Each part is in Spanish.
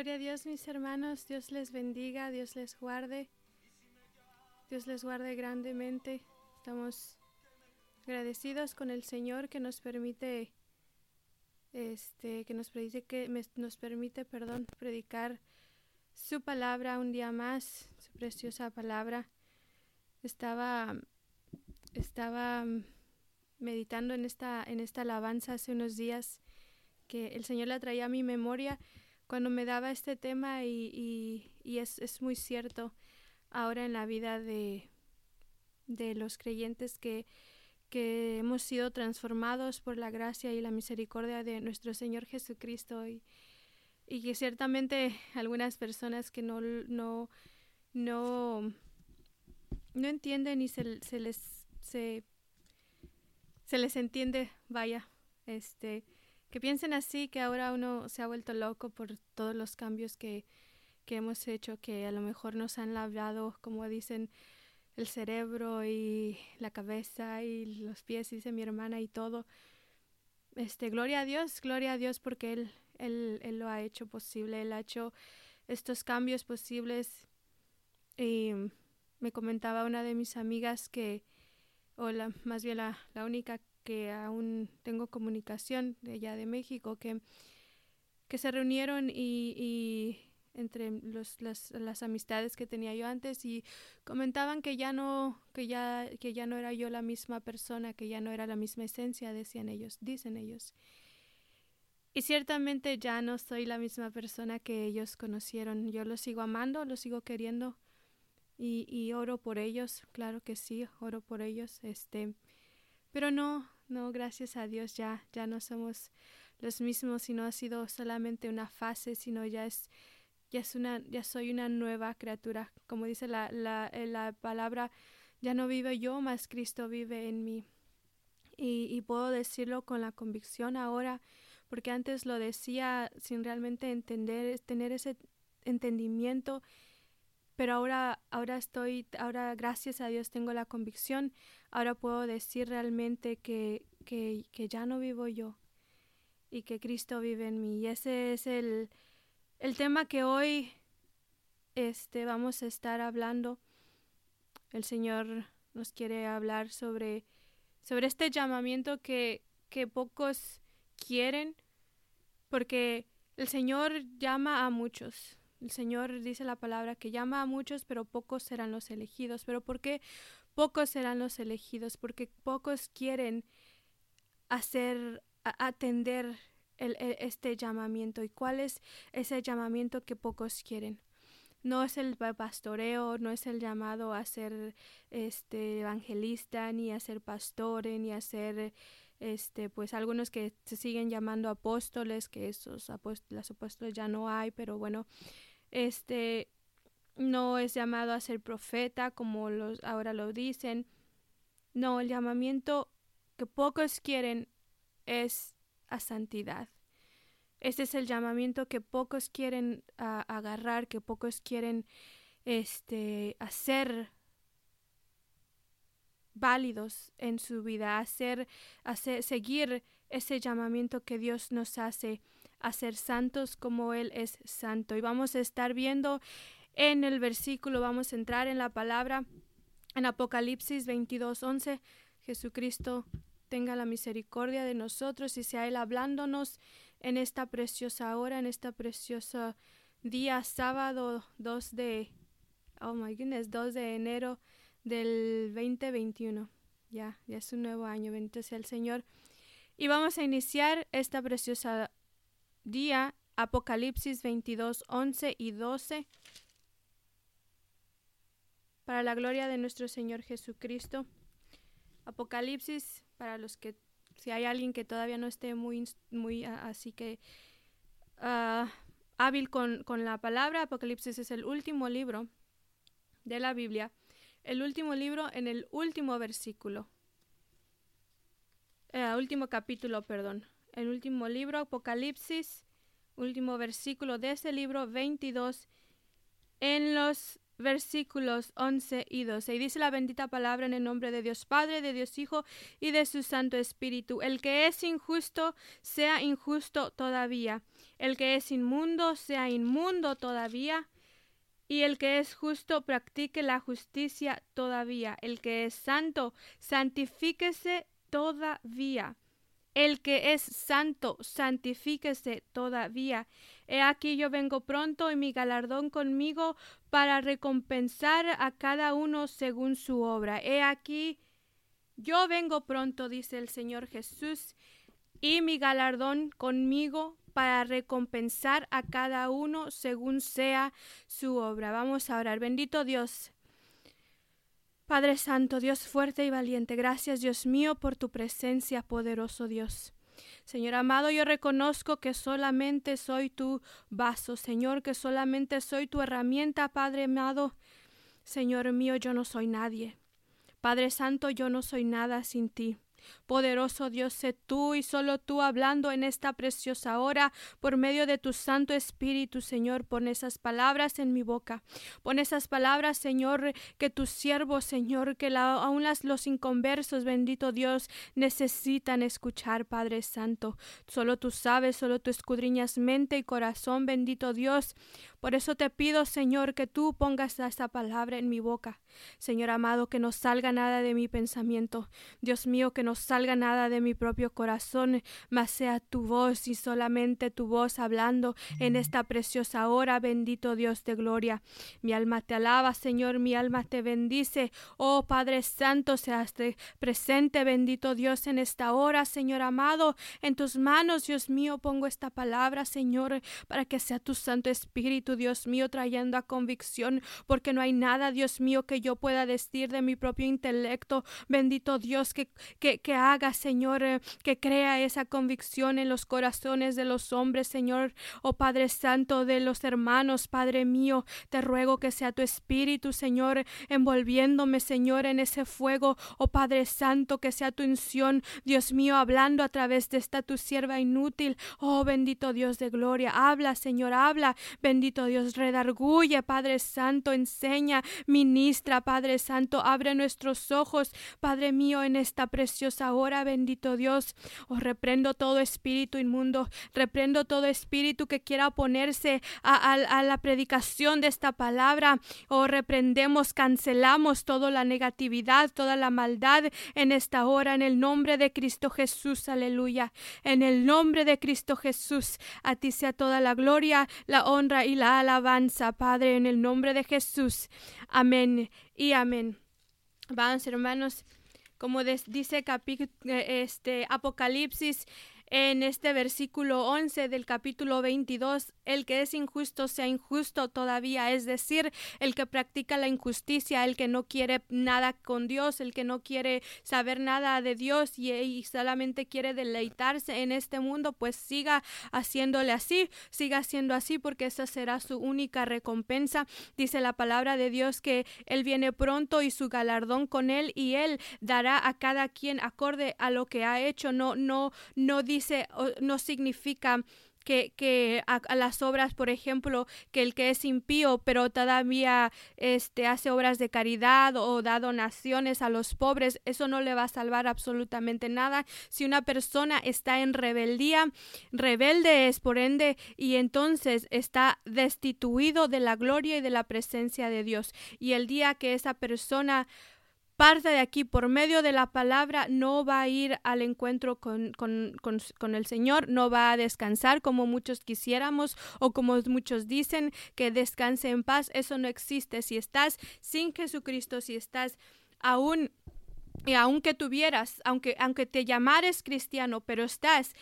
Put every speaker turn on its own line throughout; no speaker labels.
Gloria a Dios, mis hermanos. Dios les bendiga, Dios les guarde. Dios les guarde grandemente. Estamos agradecidos con el Señor que nos permite este que nos permite que nos permite, perdón, predicar su palabra un día más, su preciosa palabra. Estaba estaba meditando en esta en esta alabanza hace unos días que el Señor la traía a mi memoria cuando me daba este tema y, es, muy cierto ahora en la vida de, de los creyentes que, que hemos sido transformados por la gracia y la misericordia de nuestro Señor Jesucristo y, y que ciertamente algunas personas que no, no, no, no entienden y se, se les se, se les entiende, vaya, este que piensen así, que ahora uno se ha vuelto loco por todos los cambios que, que hemos hecho, que a lo mejor nos han labrado, como dicen, el cerebro y la cabeza y los pies, dice mi hermana, y todo. Este, gloria a Dios, gloria a Dios porque Él, Él, Él lo ha hecho posible, Él ha hecho estos cambios posibles. Y me comentaba una de mis amigas que, o la, más bien la, la única que aún tengo comunicación de allá de México, que, que se reunieron y, entre las, amistades que tenía yo antes y comentaban que ya no que ya que ya no era yo la misma persona que ya no era la misma esencia decían ellos dicen ellos. Y ciertamente ya no soy la misma persona que ellos conocieron. Yo los sigo amando los sigo queriendo y, y oro por ellos claro que sí oro por ellos este pero no, no, gracias a Dios ya, ya no somos los mismos, sino ha sido solamente una fase, sino ya es, ya es una, ya soy una nueva criatura. Como dice la, la, eh, la palabra, ya no vive yo, más Cristo vive en mí. Y, y puedo decirlo con la convicción ahora, porque antes lo decía sin realmente entender, tener ese entendimiento pero ahora, ahora estoy, ahora gracias a Dios tengo la convicción, ahora puedo decir realmente que, que, ya no vivo yo y que Cristo vive en mí. Y ese es el, el tema que hoy este, vamos a estar hablando. El Señor nos quiere hablar sobre, sobre este llamamiento que, que pocos quieren, porque el Señor llama a muchos. El Señor dice la palabra que llama a muchos, pero pocos serán los elegidos. ¿Pero por qué pocos serán los elegidos? Porque pocos quieren hacer, atender el, este llamamiento. ¿Y cuál es ese llamamiento que pocos quieren? No es el pastoreo, no es el llamado a ser este evangelista, ni a ser pastor, ni a ser este pues algunos que se siguen llamando apóstoles, que esos apóstoles, apóstoles ya no hay, pero bueno, este no es llamado a ser profeta como los ahora lo dicen. No, el llamamiento que pocos quieren es a santidad. Este es el llamamiento que pocos quieren agarrar, que pocos quieren este hacer válidos en su vida, hacer, hacer seguir ese llamamiento que Dios nos hace a ser santos como Él es santo. Y vamos a estar viendo en el versículo, vamos a entrar en la palabra en Apocalipsis 22, 11. Jesucristo tenga la misericordia de nosotros y sea Él hablándonos en esta preciosa hora, en esta preciosa día, sábado 2 de, oh my goodness, 2 de enero del 2021. Ya, ya es un nuevo año, bendito sea el Señor. Y vamos a iniciar esta preciosa día, Apocalipsis 22, 11 y 12, para la gloria de nuestro Señor Jesucristo. Apocalipsis, para los que, si hay alguien que todavía no esté muy, muy así que ah, hábil con, con la palabra, Apocalipsis es el último libro de la Biblia, el último libro en el último versículo, el último capítulo, perdón. El último libro, Apocalipsis, último versículo de ese libro 22, en los versículos 11 y 12. Y dice la bendita palabra en el nombre de Dios Padre, de Dios Hijo y de su Santo Espíritu. El que es injusto, sea injusto todavía. El que es inmundo, sea inmundo todavía. Y el que es justo, practique la justicia todavía. El que es santo, santifíquese todavía. El que es santo, santifíquese todavía. He aquí yo vengo pronto y mi galardón conmigo para recompensar a cada uno según su obra. He aquí yo vengo pronto, dice el Señor Jesús, y mi galardón conmigo para recompensar a cada uno según sea su obra. Vamos a orar. Bendito Dios. Padre Santo, Dios fuerte y valiente, gracias Dios mío por tu presencia, poderoso Dios. Señor amado, yo reconozco que solamente soy tu vaso, Señor, que solamente soy tu herramienta, Padre amado. Señor mío, yo no soy nadie. Padre Santo, yo no soy nada sin ti. Poderoso Dios, sé tú y solo tú hablando en esta preciosa hora por medio de tu Santo Espíritu, Señor. Pon esas palabras en mi boca. Pon esas palabras, Señor, que tus siervos, Señor, que aún las, los inconversos, bendito Dios, necesitan escuchar, Padre Santo. Solo tú sabes, solo tú escudriñas mente y corazón, bendito Dios. Por eso te pido, Señor, que tú pongas esta palabra en mi boca. Señor amado, que no salga nada de mi pensamiento. Dios mío, que no salga nada de mi propio corazón, mas sea tu voz y solamente tu voz hablando en esta preciosa hora, bendito Dios de gloria. Mi alma te alaba, Señor, mi alma te bendice. Oh Padre Santo, seas presente, bendito Dios, en esta hora, Señor amado. En tus manos, Dios mío, pongo esta palabra, Señor, para que sea tu Santo Espíritu Dios mío, trayendo a convicción, porque no hay nada, Dios mío, que yo pueda decir de mi propio intelecto. Bendito Dios, que, que, haga, Señor, eh, que crea esa convicción en los corazones de los hombres, Señor, oh Padre Santo, de los hermanos, Padre mío, te ruego que sea tu Espíritu, Señor, envolviéndome, Señor, en ese fuego, oh Padre Santo, que sea tu unción, Dios mío, hablando a través de esta tu sierva inútil, oh bendito Dios de gloria, habla, Señor, habla, bendito Dios, redarguye, Padre Santo, enseña, ministra, Padre Santo, abre nuestros ojos, Padre mío, en esta preciosa hora, bendito Dios. Os oh, reprendo todo espíritu inmundo, reprendo todo espíritu que quiera oponerse a, a la predicación de esta palabra. O oh, reprendemos, cancelamos toda la negatividad, toda la maldad en esta hora, en el nombre de Cristo Jesús, aleluya. En el nombre de Cristo Jesús, a ti sea toda la gloria, la honra y la alabanza, Padre, en el nombre de Jesús. Amén y amén. Vamos, hermanos, como dice eh, este Apocalipsis en este versículo 11 del capítulo 22, el que es injusto sea injusto todavía, es decir, el que practica la injusticia, el que no quiere nada con Dios, el que no quiere saber nada de Dios y, solamente quiere deleitarse en este mundo, pues siga haciéndole así, siga haciendo así porque esa será su única recompensa. Dice la palabra de Dios que Él viene pronto y su galardón con Él y Él dará a cada quien acorde a lo que ha hecho, no, no, no dice no significa que, que a, las obras, por ejemplo, que el que es impío, pero todavía este, hace obras de caridad o da donaciones a los pobres, eso no le va a salvar absolutamente nada. Si una persona está en rebeldía, rebelde es por ende y entonces está destituido de la gloria y de la presencia de Dios. Y el día que esa persona parte de aquí por medio de la palabra, no va a ir al encuentro con, con, con, el Señor, no va a descansar como muchos quisiéramos o como muchos dicen que descanse en paz. Eso no existe. Si estás sin Jesucristo, si estás aún y aunque tuvieras, aunque, aunque te llamares cristiano, pero estás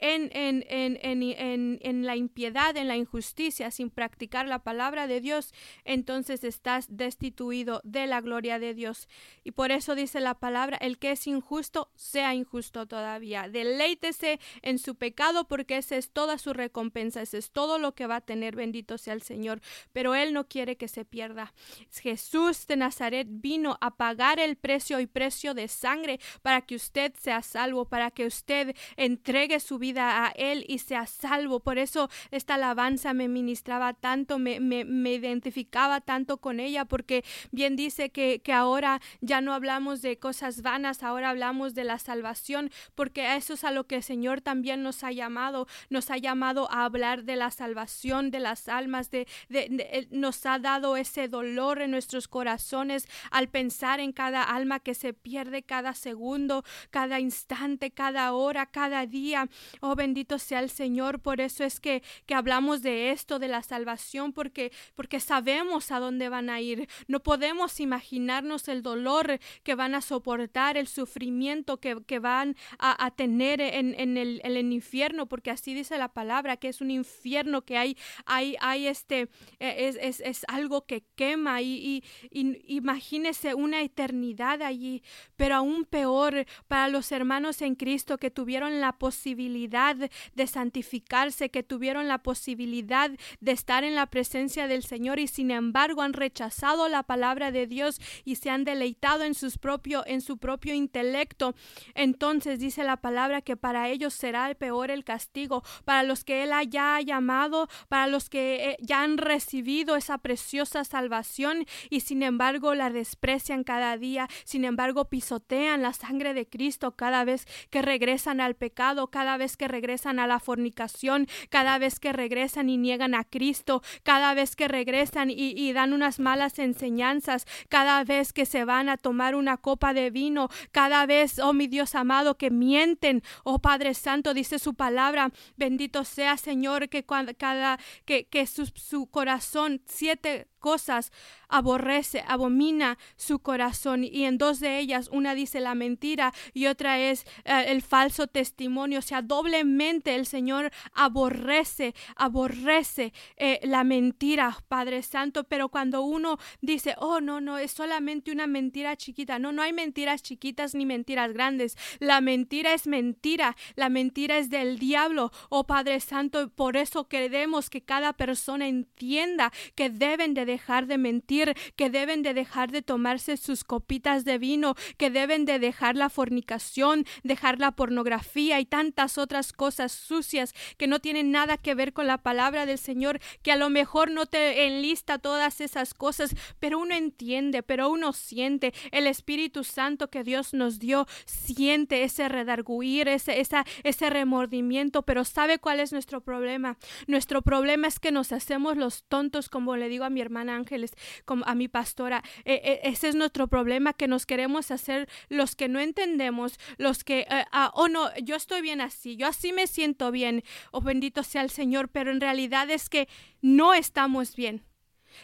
en, en, en, en, la impiedad, en la injusticia, sin practicar la palabra de Dios, entonces estás destituido de la gloria de Dios. Y por eso dice la palabra, el que es injusto, sea injusto todavía. Deleítese en su pecado porque esa es toda su recompensa, ese es todo lo que va a tener, bendito sea el Señor. Pero Él no quiere que se pierda. Jesús de Nazaret vino a pagar el precio y precio de sangre para que usted sea salvo, para que usted entregue su vida a Él y sea salvo. Por eso esta alabanza me ministraba tanto, me, me, identificaba tanto con ella, porque bien dice que, que ahora ya no hablamos de cosas vanas, ahora hablamos de la salvación, porque eso es a lo que el Señor también nos ha llamado, nos ha llamado a hablar de la salvación de las almas, de, de, nos ha dado ese dolor en nuestros corazones al pensar en cada alma que se pierde cada segundo, cada instante, cada hora, cada día. Oh bendito sea el Señor, por eso es que, que hablamos de esto, de la salvación, porque, porque sabemos a dónde van a ir. No podemos imaginarnos el dolor que van a soportar, el sufrimiento que, que van a, a tener en, en, el, el, infierno, porque así dice la palabra, que es un infierno, que hay, hay, hay este, e, es, es, es algo que quema y, y, y imagínese una eternidad allí, pero aún peor para los hermanos en Cristo que tuvieron la posibilidad de santificarse, que tuvieron la posibilidad de estar en la presencia del Señor y sin embargo han rechazado la palabra de Dios y se han deleitado en propio en su propio intelecto. Entonces dice la palabra que para ellos será el peor el castigo, para los que él haya llamado, para los que eh, ya han recibido esa preciosa salvación y sin embargo la desprecian cada día, sin embargo pisotean la sangre de Cristo cada vez que regresan al pecado, cada vez que regresan a la fornicación, cada vez que regresan y niegan a Cristo, cada vez que regresan y, dan unas malas enseñanzas, cada vez que se van a tomar una copa de vino, cada vez, oh mi Dios amado, que mienten, oh Padre Santo, dice su palabra, bendito sea Señor, que cada, que, que su corazón, siete cosas aborrece, abomina su corazón. Y en dos de ellas una dice la mentira y otra es eh, el falso testimonio, o sea, doblemente el Señor aborrece, aborrece eh, la mentira, Padre Santo, pero cuando uno dice, oh, no, no, es solamente una mentira chiquita, no, no hay mentiras chiquitas ni mentiras grandes, la mentira es mentira, la mentira es del diablo, oh Padre Santo, por eso queremos que cada persona entienda que deben de dejar de mentir, que deben de dejar de tomarse sus copitas de vino, que deben de dejar la fornicación, dejar la pornografía y tantas otras cosas sucias que no tienen nada que ver con la palabra del Señor, que a lo mejor no te enlista todas esas cosas, pero uno entiende, pero uno siente el Espíritu Santo que Dios nos dio, siente ese redarguir, ese, esa, ese remordimiento, pero ¿sabe cuál es nuestro problema? Nuestro problema es que nos hacemos los tontos, como le digo a mi Ángeles, como a mi pastora. E, e, ese es nuestro problema, que nos queremos hacer los que no entendemos, los que, eh, ah, oh no, yo estoy bien así, yo así me siento bien, oh bendito sea el Señor, pero en realidad es que no estamos bien.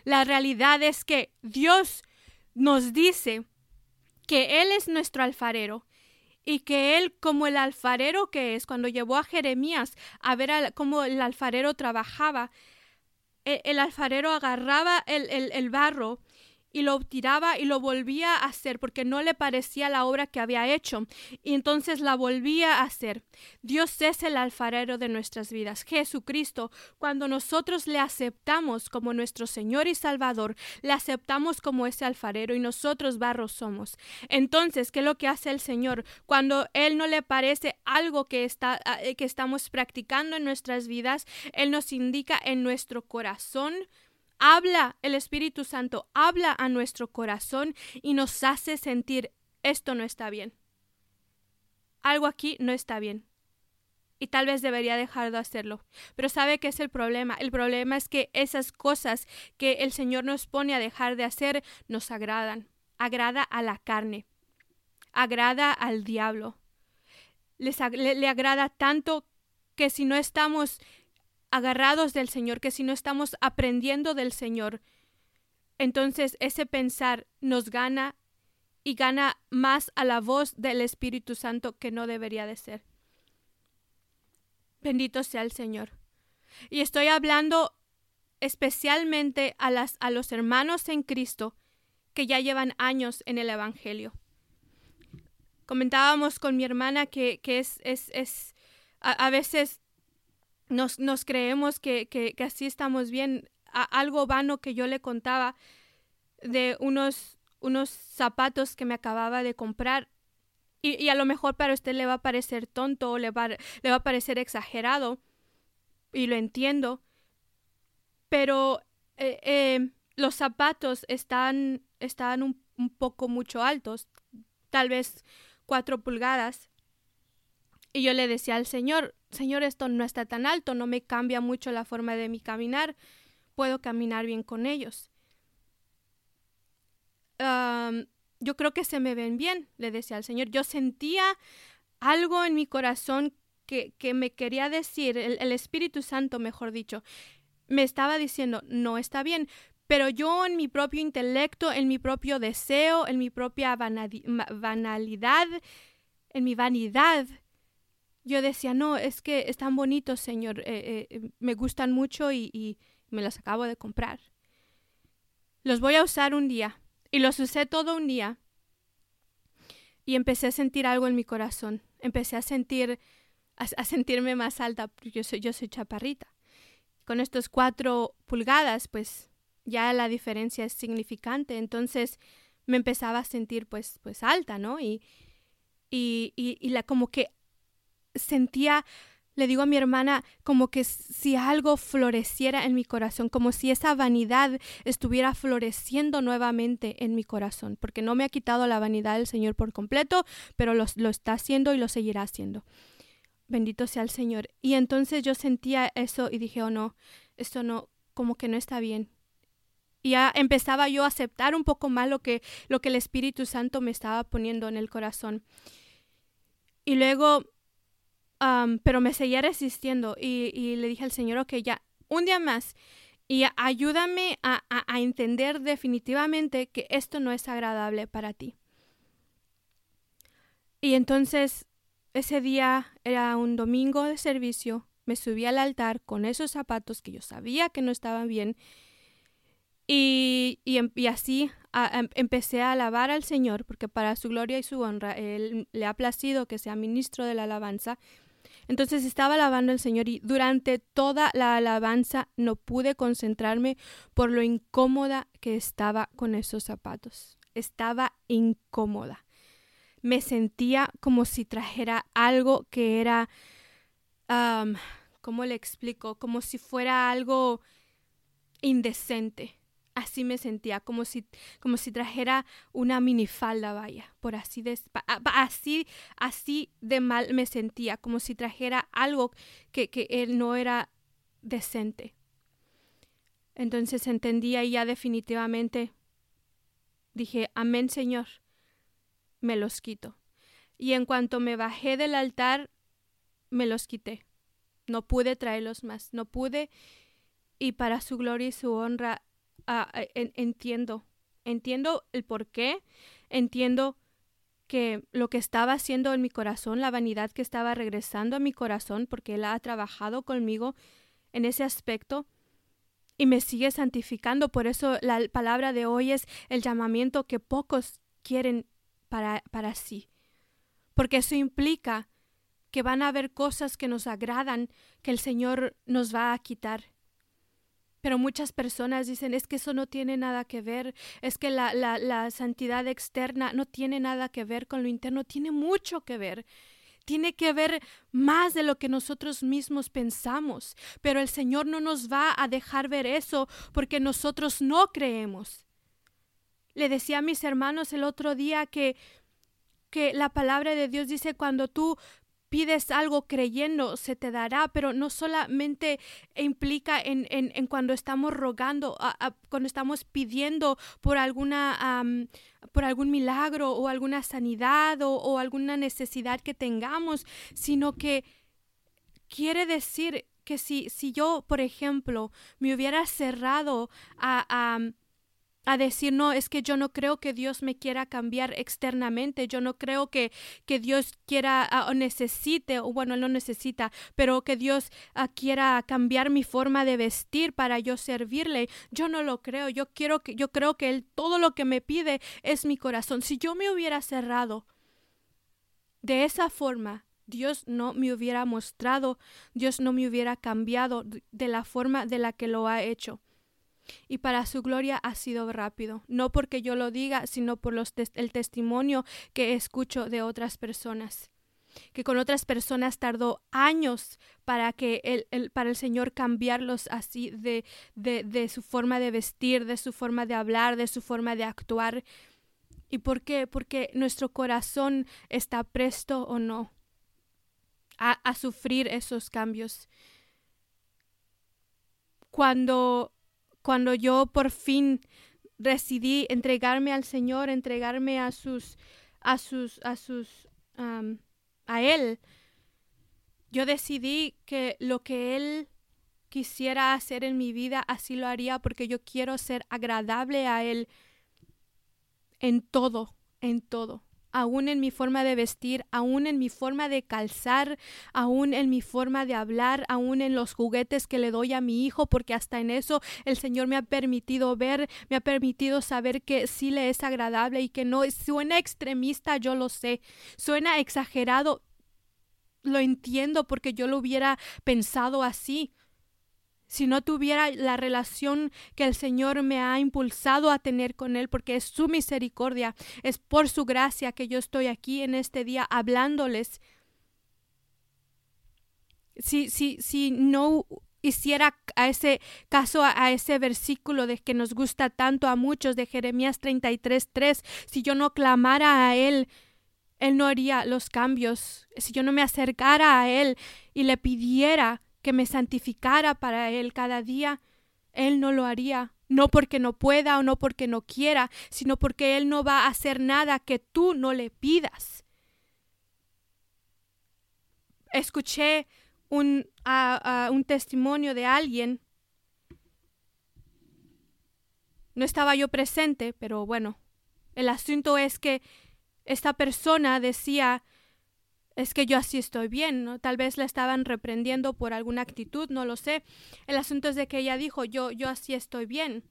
La realidad es que Dios nos dice que Él es nuestro alfarero y que él, como el alfarero que es, cuando llevó a Jeremías a ver cómo el alfarero trabajaba, e, el, alfarero agarraba el, el, el barro y lo tiraba y lo volvía a hacer porque no le parecía la obra que había hecho y entonces la volvía a hacer. Dios es el alfarero de nuestras vidas, Jesucristo. Cuando nosotros le aceptamos como nuestro Señor y Salvador, le aceptamos como ese alfarero y nosotros barros somos. Entonces, ¿qué es lo que hace el Señor? Cuando Él no le parece algo que, está, eh, que estamos practicando en nuestras vidas, Él nos indica en nuestro corazón habla el Espíritu Santo, habla a nuestro corazón y nos hace sentir esto no está bien. Algo aquí no está bien. Y tal vez debería dejar de hacerlo. Pero ¿sabe qué es el problema? El problema es que esas cosas que el Señor nos pone a dejar de hacer nos agradan. Agrada a la carne. Agrada al diablo. Le agrada tanto que si no estamos agarrados del Señor, que si no estamos aprendiendo del Señor, entonces ese pensar nos gana y gana más a la voz del Espíritu Santo que no debería de ser. Bendito sea el Señor. Y estoy hablando especialmente a, las, a los hermanos en Cristo que ya llevan años en el Evangelio. Comentábamos con mi hermana que, que es, es, es a, a veces nos, creemos que, así estamos bien. algo vano que yo le contaba de unos, unos zapatos que me acababa de comprar y, a lo mejor para usted le va a parecer tonto o le va, le va a parecer exagerado, y lo entiendo, pero eh, eh, los zapatos están, un, poco mucho altos, tal vez cuatro pulgadas. Y yo le decía al Señor, Señor, esto no está tan alto, no me cambia mucho la forma de mi caminar, puedo caminar bien con ellos yo creo que se me ven bien, le decía al Señor. Yo sentía algo en mi corazón que, que me quería decir, el, el, Espíritu Santo, mejor dicho, me estaba diciendo, no está bien. Pero yo en mi propio intelecto, en mi propio deseo, en mi propia banalidad, en mi vanidad, yo decía, no, es que están bonitos, Señor, eh, eh, me gustan mucho y, y me los acabo de comprar. Los voy a usar un día y los usé todo un día. Y empecé a sentir algo en mi corazón. Empecé a sentir, a, sentirme más alta, porque yo soy, yo soy chaparrita. Con estos cuatro pulgadas, pues ya la diferencia es significante. Entonces me empezaba a sentir pues, pues alta, ¿no? Y, y, y, y la como que sentía le digo a mi hermana como que si algo floreciera en mi corazón, como si esa vanidad estuviera floreciendo nuevamente en mi corazón, porque no me ha quitado la vanidad del Señor por completo, pero lo, lo está haciendo y lo seguirá haciendo. Bendito sea el Señor. Y entonces yo sentía eso y dije, oh no, esto no, como que no está bien. Y ya empezaba yo a aceptar un poco más lo que, lo que el Espíritu Santo me estaba poniendo en el corazón. Y luego pero me seguía resistiendo y, le dije al Señor, ok, ya, un día más y ayúdame a, entender definitivamente que esto no es agradable para ti. Y entonces ese día era un domingo de servicio, me subí al altar con esos zapatos que yo sabía que no estaban bien y, y, em, así em, empecé a alabar al Señor porque para su gloria y su honra Él le ha placido que sea ministro de la alabanza entonces estaba alabando al Señor y durante toda la alabanza no pude concentrarme por lo incómoda que estaba con esos zapatos. Estaba incómoda. Me sentía como si trajera algo que era, ¿cómo le explico? Como si fuera algo indecente así me sentía, como si, como si trajera una minifalda, vaya, por así de, así, así de mal me sentía, como si trajera algo que, que él no era decente. Entonces entendía y ya definitivamente dije, amén Señor, me los quito. Y en cuanto me bajé del altar, me los quité. No pude traerlos más, no pude. Y para su gloria y su honra, Entiendo, entiendo el por qué, entiendo que lo que estaba haciendo en mi corazón, la vanidad que estaba regresando a mi corazón, porque Él ha trabajado conmigo en ese aspecto y me sigue santificando. Por eso la palabra de hoy es el llamamiento que pocos quieren para, para sí, porque eso implica que van a haber cosas que nos agradan que el Señor nos va a quitar pero muchas personas dicen, es que eso no tiene nada que ver, es que la, la, la santidad externa no tiene nada que ver con lo interno, tiene mucho que ver tiene que ver más de lo que nosotros mismos pensamos, pero el Señor no nos va a dejar ver eso porque nosotros no creemos. Le decía a mis hermanos el otro día que que la palabra de Dios dice cuando tú pides algo creyendo, se te dará, pero no solamente implica en, en, cuando estamos rogando, cuando estamos pidiendo por alguna, por algún milagro o alguna sanidad o, o, alguna necesidad que tengamos, sino que quiere decir que si, si yo, por ejemplo, me hubiera cerrado a a decir, no, es que yo no creo que Dios me quiera cambiar externamente, yo no creo que, que Dios quiera ah, o necesite, o bueno, no necesita, pero que Dios ah, quiera cambiar mi forma de vestir para yo servirle. Yo no lo creo, yo quiero que, yo creo que Él todo lo que me pide es mi corazón. Si yo me hubiera cerrado de esa forma, Dios no me hubiera mostrado, Dios no me hubiera cambiado de la forma de la que lo ha hecho. Y para su gloria ha sido rápido, no porque yo lo diga, sino por el testimonio que escucho de otras personas que con otras personas tardó años para que el, el, para el Señor cambiarlos así de, de, de su forma de vestir, de su forma de hablar, de su forma de actuar. ¿Y por qué? Porque nuestro corazón está presto o no a, a sufrir esos cambios. Cuando cuando yo por fin decidí entregarme al Señor, entregarme a sus, a sus, a sus, a Él, yo decidí que lo que Él quisiera hacer en mi vida, así lo haría porque yo quiero ser agradable a Él en todo, en todo aún en mi forma de vestir, aún en mi forma de calzar, aún en mi forma de hablar, aún en los juguetes que le doy a mi hijo, porque hasta en eso el Señor me ha permitido ver, me ha permitido saber que sí le es agradable y que no suena extremista, yo lo sé, suena exagerado, lo entiendo porque yo lo hubiera pensado así, si no tuviera la relación que el Señor me ha impulsado a tener con Él, porque es su misericordia, es por su gracia que yo estoy aquí en este día hablándoles. Si, si, si no hiciera a ese caso a, ese versículo de que nos gusta tanto a muchos de Jeremías 33:3, si yo no clamara a él, él no haría los cambios. Si yo no me acercara a él y le pidiera que me santificara para Él cada día, Él no lo haría, no porque no pueda o no porque no quiera, sino porque Él no va a hacer nada que tú no le pidas. Escuché un, un testimonio de alguien. No estaba yo presente, pero bueno, el asunto es que esta persona decía es que yo así estoy bien, ¿no? Tal vez la estaban reprendiendo por alguna actitud, no lo sé. El asunto es de que ella dijo, yo, yo así estoy bien.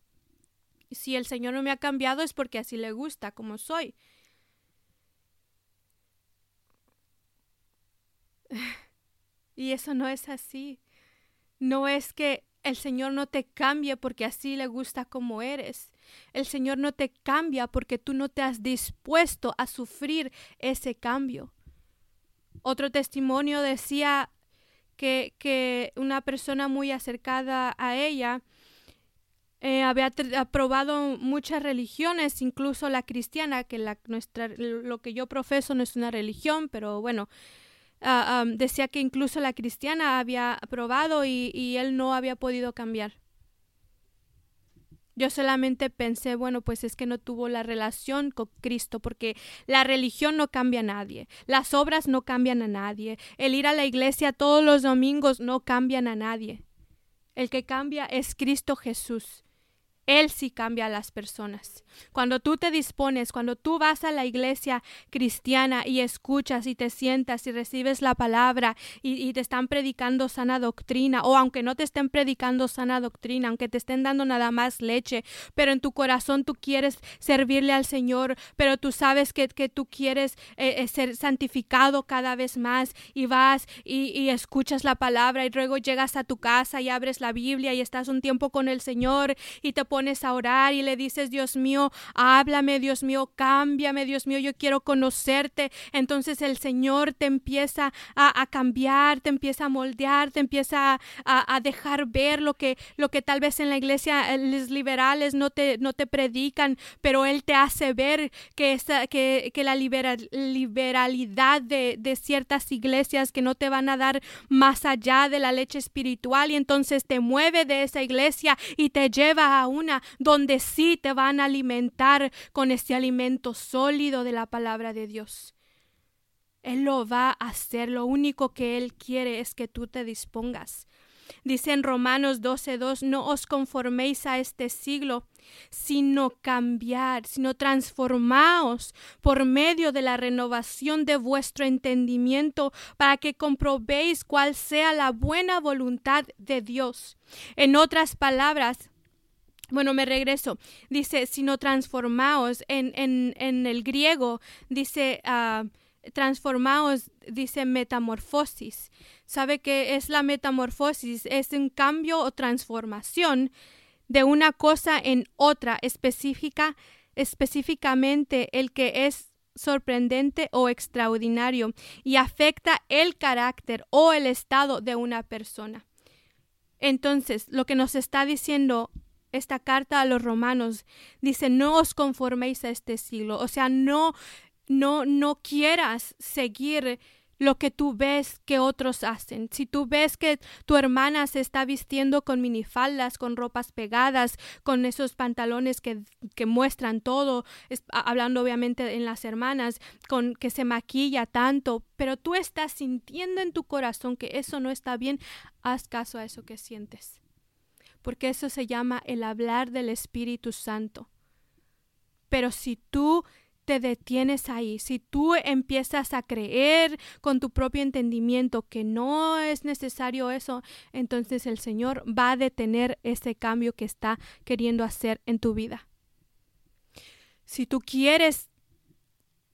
Si el Señor no me ha cambiado es porque así le gusta como soy. Y eso no es así. No es que el Señor no te cambie porque así le gusta como eres. El Señor no te cambia porque tú no te has dispuesto a sufrir ese cambio. Otro testimonio decía que, que una persona muy acercada a ella eh, había aprobado muchas religiones, incluso la cristiana, que la, nuestra, lo que yo profeso no es una religión, pero bueno, ah, decía que incluso la cristiana había aprobado y, y él no había podido cambiar. Yo solamente pensé, bueno, pues es que no tuvo la relación con Cristo, porque la religión no cambia a nadie, las obras no cambian a nadie, el ir a la iglesia todos los domingos no cambian a nadie. El que cambia es Cristo Jesús. Él sí cambia a las personas. Cuando tú te dispones, cuando tú vas a la iglesia cristiana y escuchas y te sientas y recibes la palabra y, te están predicando sana doctrina, o aunque no te estén predicando sana doctrina, aunque te estén dando nada más leche, pero en tu corazón tú quieres servirle al Señor, pero tú sabes que, tú quieres eh, eh, ser santificado cada vez más y vas y, y escuchas la palabra y luego llegas a tu casa y abres la Biblia y estás un tiempo con el Señor y te pones a orar y le dices, Dios mío, háblame, Dios mío, cámbiame, Dios mío, yo quiero conocerte. Entonces el Señor te empieza a, cambiar, te empieza a moldear, te empieza a, dejar ver lo que, lo que tal vez en la iglesia eh, los liberales no te, no te predican, pero Él te hace ver que, esa, que, que la liberalidad de, de ciertas iglesias que no te van a dar más allá de la leche espiritual y entonces te mueve de esa iglesia y te lleva a donde sí te van a alimentar con este alimento sólido de la palabra de Dios. Él lo va a hacer, lo único que Él quiere es que tú te dispongas. Dice en Romanos 12:2, no os conforméis a este siglo, sino cambiar, sino transformaos por medio de la renovación de vuestro entendimiento, para que comprobéis cuál sea la buena voluntad de Dios. En otras palabras, bueno, me regreso. Dice, sino transformaos. En, en, en el griego dice, uh, transformaos, dice metamorfosis. ¿Sabe qué es la metamorfosis? Es un cambio o transformación de una cosa en otra específica, específicamente el que es sorprendente o extraordinario y afecta el carácter o el estado de una persona. Entonces, lo que nos está diciendo esta carta a los romanos dice, no os conforméis a este siglo, o sea, no, no, no quieras seguir lo que tú ves que otros hacen. Si tú ves que tu hermana se está vistiendo con minifaldas, con ropas pegadas, con esos pantalones que, que muestran todo, hablando obviamente en las hermanas, con que se maquilla tanto, pero tú estás sintiendo en tu corazón que eso no está bien, haz caso a eso que sientes. Porque eso se llama el hablar del Espíritu Santo. Pero si tú te detienes ahí, si tú empiezas a creer con tu propio entendimiento que no es necesario eso, entonces el Señor va a detener ese cambio que está queriendo hacer en tu vida. Si tú quieres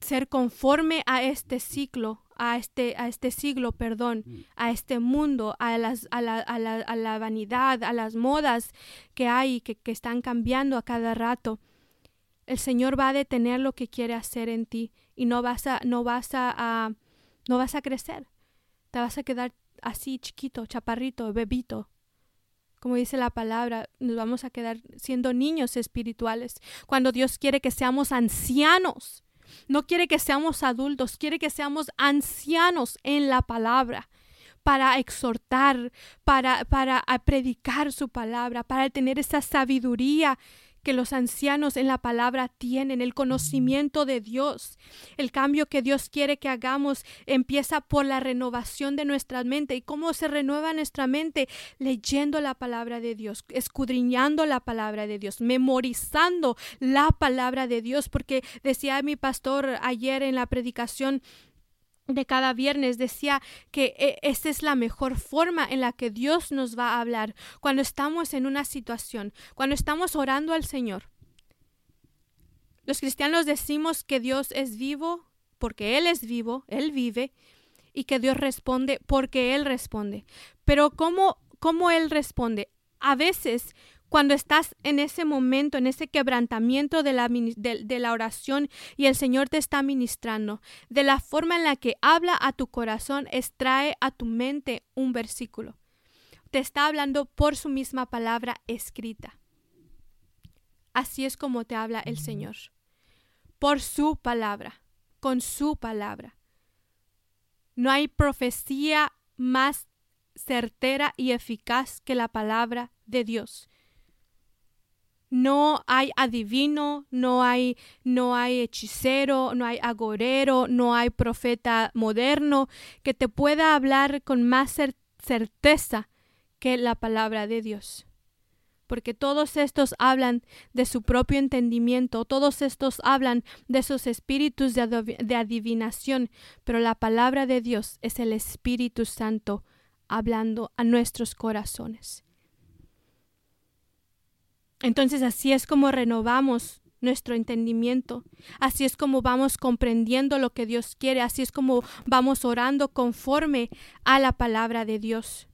ser conforme a este ciclo, a este, a este siglo, perdón, a este mundo, a, las, a, la, a, la, a la vanidad, a las modas que hay, que, que están cambiando a cada rato, el Señor va a detener lo que quiere hacer en ti y no vas a, no vas a, no vas a crecer. Te vas a quedar así chiquito, chaparrito, bebito. Como dice la palabra, nos vamos a quedar siendo niños espirituales. Cuando Dios quiere que seamos ancianos, no quiere que seamos adultos, quiere que seamos ancianos en la palabra para exhortar, para, para predicar su palabra, para tener esa sabiduría que los ancianos en la palabra tienen, el conocimiento de Dios. El cambio que Dios quiere que hagamos empieza por la renovación de nuestra mente. ¿Y cómo se renueva nuestra mente? Leyendo la palabra de Dios, escudriñando la palabra de Dios, memorizando la palabra de Dios, porque decía mi pastor ayer en la predicación, de cada viernes decía que e, esa es la mejor forma en la que Dios nos va a hablar cuando estamos en una situación, cuando estamos orando al Señor. Los cristianos decimos que Dios es vivo porque Él es vivo, Él vive, y que Dios responde porque Él responde. Pero ¿cómo, cómo Él responde? A veces cuando estás en ese momento, en ese quebrantamiento de la, oración y el Señor te está ministrando, de la forma en la que habla a tu corazón, extrae a tu mente un versículo. Te está hablando por su misma palabra escrita. Así es como te habla el Señor. Por su palabra, con su palabra. No hay profecía más certera y eficaz que la palabra de Dios no hay adivino, no hay, no hay hechicero, no hay agorero, no hay profeta moderno que te pueda hablar con más certeza que la palabra de Dios. Porque todos estos hablan de su propio entendimiento, todos estos hablan de sus espíritus de, de adivinación, pero la palabra de Dios es el Espíritu Santo hablando a nuestros corazones. Entonces así es como renovamos nuestro entendimiento, así es como vamos comprendiendo lo que Dios quiere, así es como vamos orando conforme a la palabra de Dios.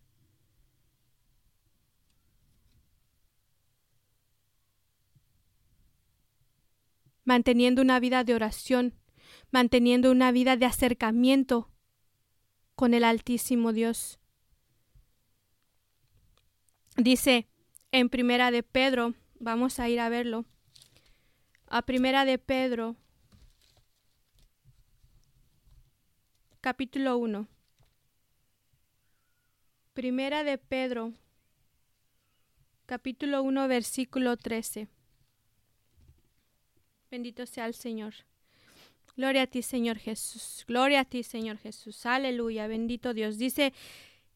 Manteniendo una vida de oración, manteniendo una vida de acercamiento con el Altísimo Dios. Dice en Primera de Pedro, vamos a ir a verlo. A Primera de Pedro, capítulo 1. Primera de Pedro, capítulo 1, versículo 13. Bendito sea el Señor. Gloria a ti, Señor Jesús. Gloria a ti, Señor Jesús. Aleluya. Bendito Dios. Dice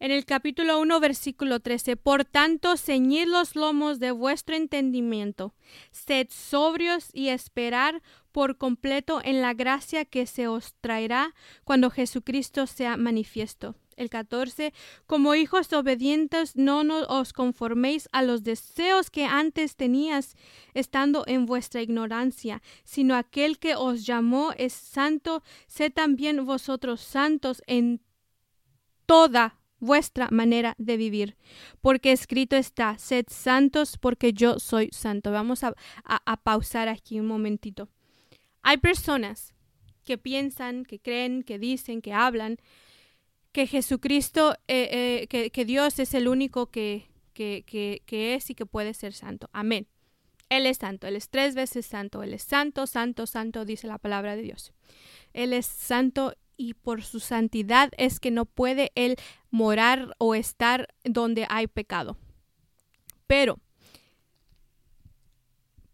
en el capítulo 1, versículo 13, Por tanto, ceñid los lomos de vuestro entendimiento, sed sobrios y esperar por completo en la gracia que se os traerá cuando Jesucristo sea manifiesto. El 14, como hijos obedientes, no os conforméis a los deseos que antes tenías estando en vuestra ignorancia, sino aquel que os llamó es santo, sed también vosotros santos en toda vuestra manera de vivir, porque escrito está, sed santos porque yo soy santo. Vamos a, pausar aquí un momentito. Hay personas que piensan, que creen, que dicen, que hablan, que Jesucristo, eh, eh, que, Dios es el único que, que, que es y que puede ser santo. Amén. Él es santo, Él es tres veces santo, Él es santo, santo, santo, dice la palabra de Dios. Él es santo y por su santidad es que no puede Él morar o estar donde hay pecado. Pero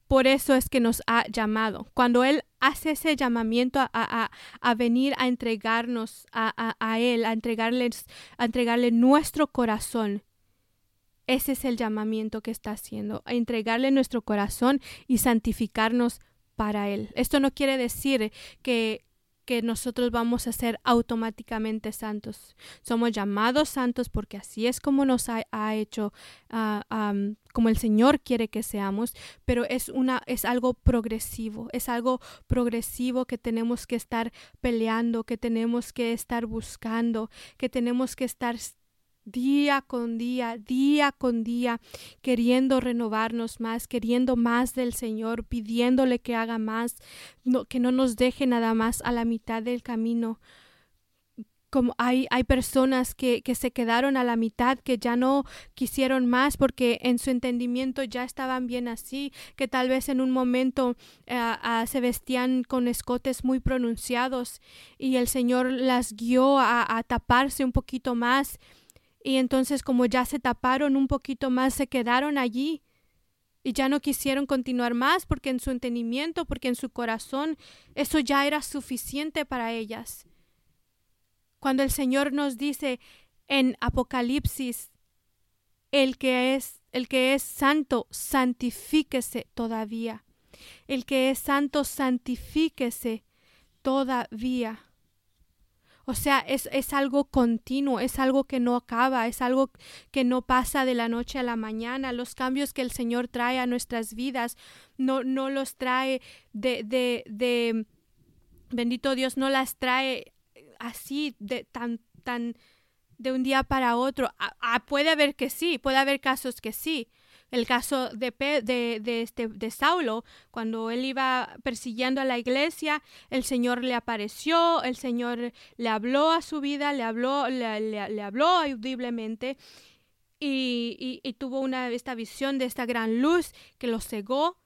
por eso es que nos ha llamado. Cuando Él hace ese llamamiento a, a, venir a entregarnos a, a, Él, a, entregarles, a entregarle nuestro corazón, ese es el llamamiento que está haciendo, a entregarle nuestro corazón y santificarnos para Él. Esto no quiere decir que que nosotros vamos a ser automáticamente santos. Somos llamados santos porque así es como nos ha, hecho, ah, como el Señor quiere que seamos, pero es, una, es algo progresivo, es algo progresivo que tenemos que estar peleando, que tenemos que estar buscando, que tenemos que estar día con día, día con día, queriendo renovarnos más, queriendo más del Señor, pidiéndole que haga más, que no nos deje nada más a la mitad del camino. Como hay, hay personas que, que se quedaron a la mitad, que ya no quisieron más porque en su entendimiento ya estaban bien así, que tal vez en un momento eh, se vestían con escotes muy pronunciados y el Señor las guió a, a taparse un poquito más y entonces como ya se taparon un poquito más, se quedaron allí y ya no quisieron continuar más porque en su entendimiento, porque en su corazón eso ya era suficiente para ellas. Cuando el Señor nos dice en Apocalipsis, el que es el que es santo, santifíquese todavía. El que es santo, santifíquese todavía. O sea, es, es, algo continuo, es algo que no acaba, es algo que no pasa de la noche a la mañana. Los cambios que el Señor trae a nuestras vidas no, no los trae de, de, de, bendito Dios, no las trae así, de tan, tan, de un día para otro. puede haber que sí, puede haber casos que sí, el caso de, de, este, de Saulo, cuando él iba persiguiendo a la iglesia, el Señor le apareció, el Señor le habló a su vida, le habló, le, habló audiblemente y, y, tuvo una, esta visión de esta gran luz que lo cegó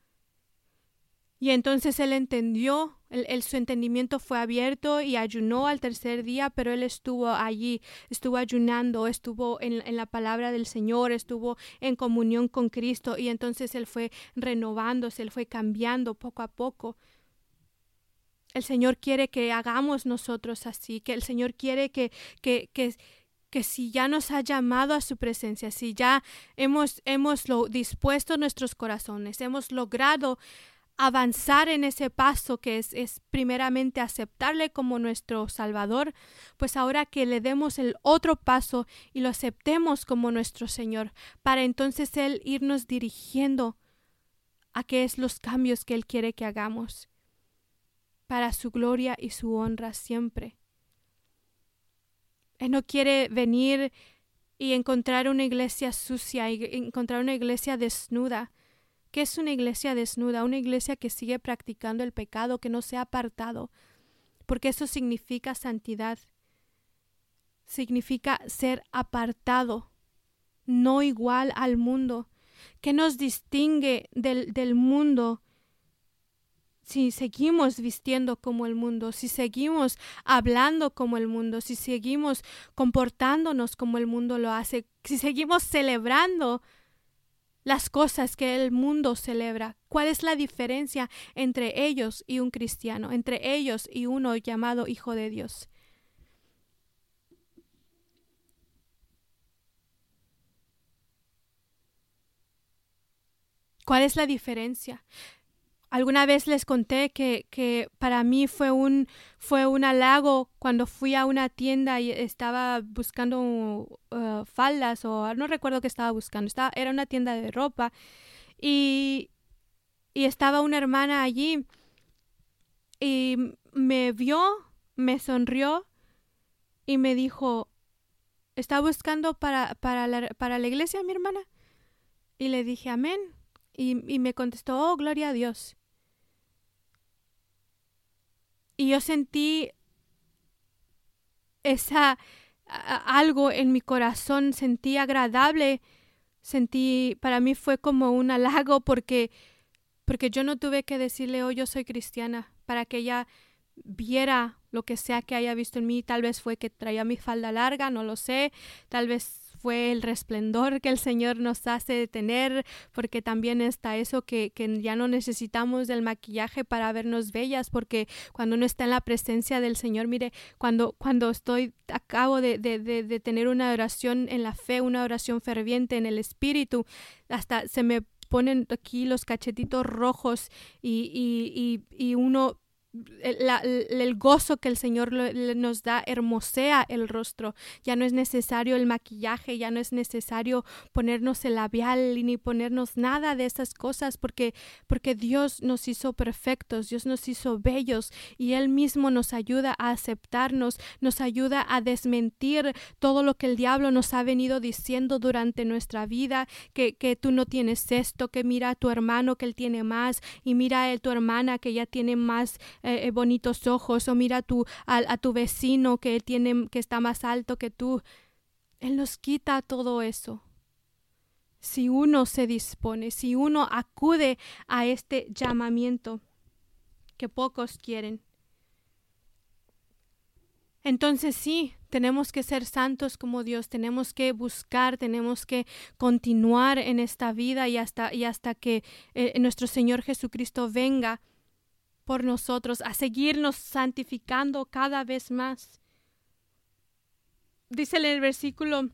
y entonces él entendió, el, su entendimiento fue abierto y ayunó al tercer día, pero él estuvo allí, estuvo ayunando, estuvo en, la palabra del Señor, estuvo en comunión con Cristo y entonces él fue renovándose, él fue cambiando poco a poco. El Señor quiere que hagamos nosotros así, que el Señor quiere que, que, que, que si ya nos ha llamado a su presencia, si ya hemos, hemos dispuesto nuestros corazones, hemos logrado avanzar en ese paso que es, es, primeramente aceptarle como nuestro Salvador, pues ahora que le demos el otro paso y lo aceptemos como nuestro Señor, para entonces Él irnos dirigiendo a qué es los cambios que Él quiere que hagamos, para su gloria y su honra siempre. Él no quiere venir y encontrar una iglesia sucia y encontrar una iglesia desnuda, ¿Qué es una iglesia desnuda? Una iglesia que sigue practicando el pecado, que no se ha apartado, porque eso significa santidad. Significa ser apartado, no igual al mundo. ¿Qué nos distingue del, del mundo? si seguimos vistiendo como el mundo, si seguimos hablando como el mundo, si seguimos comportándonos como el mundo lo hace, si seguimos celebrando las cosas que el mundo celebra. ¿Cuál es la diferencia entre ellos y un cristiano, entre ellos y uno llamado Hijo de Dios? ¿Cuál es la diferencia? Alguna vez les conté que, que, para mí fue un, fue un halago cuando fui a una tienda y estaba buscando uh, faldas o no recuerdo qué estaba buscando. Estaba, era una tienda de ropa y, y estaba una hermana allí y me vio, me sonrió y me dijo, ¿está buscando para, para, la, para la iglesia, mi hermana? Y le dije, amén. Y, y me contestó, oh, gloria a Dios. Y yo sentí esa algo en mi corazón, sentí agradable, sentí, para mí fue como un halago porque, porque yo no tuve que decirle, oh, yo soy cristiana, para que ella viera lo que sea que haya visto en mí, tal vez fue que traía mi falda larga, no lo sé, tal vez fue el resplendor que el Señor nos hace tener, porque también está eso que, que, ya no necesitamos del maquillaje para vernos bellas, porque cuando uno está en la presencia del Señor, mire, cuando, cuando estoy, acabo de, de, tener una oración en la fe, una oración ferviente en el Espíritu, hasta se me ponen aquí los cachetitos rojos y, y, y uno el, gozo que el Señor nos da hermosea el rostro. Ya no es necesario el maquillaje, ya no es necesario ponernos el labial ni ponernos nada de esas cosas porque, porque Dios nos hizo perfectos, Dios nos hizo bellos y Él mismo nos ayuda a aceptarnos, nos ayuda a desmentir todo lo que el diablo nos ha venido diciendo durante nuestra vida, que, que tú no tienes esto, que mira a tu hermano que él tiene más y mira a tu hermana que ya tiene más eh, eh, bonitos ojos o mira a tu, a, tu vecino que tiene que está más alto que tú. Él nos quita todo eso. Si uno se dispone, si uno acude a este llamamiento que pocos quieren. Entonces sí, tenemos que ser santos como Dios, tenemos que buscar, tenemos que continuar en esta vida y hasta, y hasta que eh, nuestro Señor Jesucristo venga por nosotros, a seguirnos santificando cada vez más. Dice en el versículo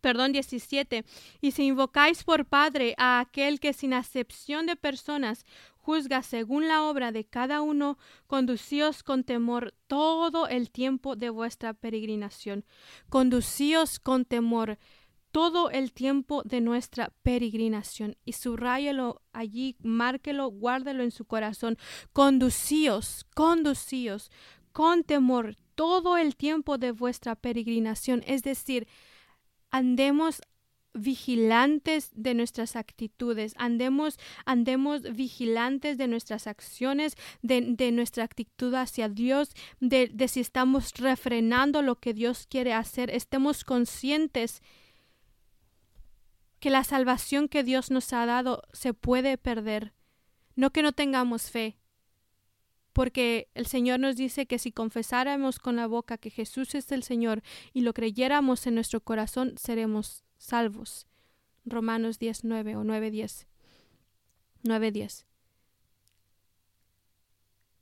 perdón, 17, y si invocáis por Padre a aquel que sin acepción de personas juzga según la obra de cada uno, conducíos con temor todo el tiempo de vuestra peregrinación. Conducíos con temor todo el tiempo de nuestra peregrinación y subrayelo allí, márquelo, guárdelo en su corazón. Conducíos, conducíos con temor todo el tiempo de vuestra peregrinación, es decir, andemos vigilantes de nuestras actitudes, andemos, andemos vigilantes de nuestras acciones, de, de nuestra actitud hacia Dios, de, de si estamos refrenando lo que Dios quiere hacer, estemos conscientes que la salvación que Dios nos ha dado se puede perder. No que no tengamos fe, porque el Señor nos dice que si confesáramos con la boca que Jesús es el Señor y lo creyéramos en nuestro corazón, seremos salvos. Romanos 10, 9 o 9, 10. 9, 10.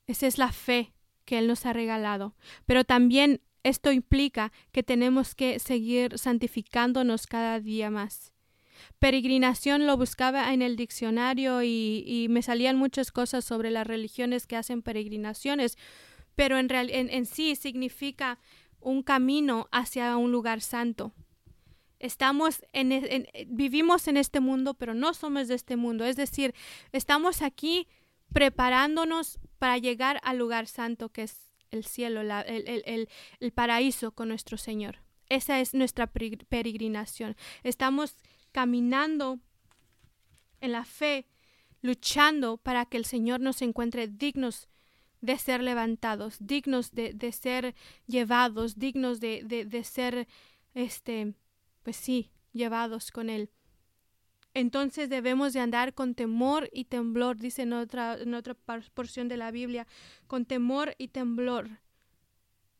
Esa es la fe que Él nos ha regalado. Pero también esto implica que tenemos que seguir santificándonos cada día más peregrinación lo buscaba en el diccionario y, me salían muchas cosas sobre las religiones que hacen peregrinaciones, pero en, real, en, sí significa un camino hacia un lugar santo. Estamos en, vivimos en este mundo, pero no somos de este mundo. Es decir, estamos aquí preparándonos para llegar al lugar santo que es el cielo, el, el, el, paraíso con nuestro Señor. Esa es nuestra peregrinación. Estamos caminando en la fe, luchando para que el Señor nos encuentre dignos de ser levantados, dignos de, de ser llevados, dignos de, de, de, ser, este, pues sí, llevados con Él. Entonces debemos de andar con temor y temblor, dice en otra, en otra porción de la Biblia, con temor y temblor,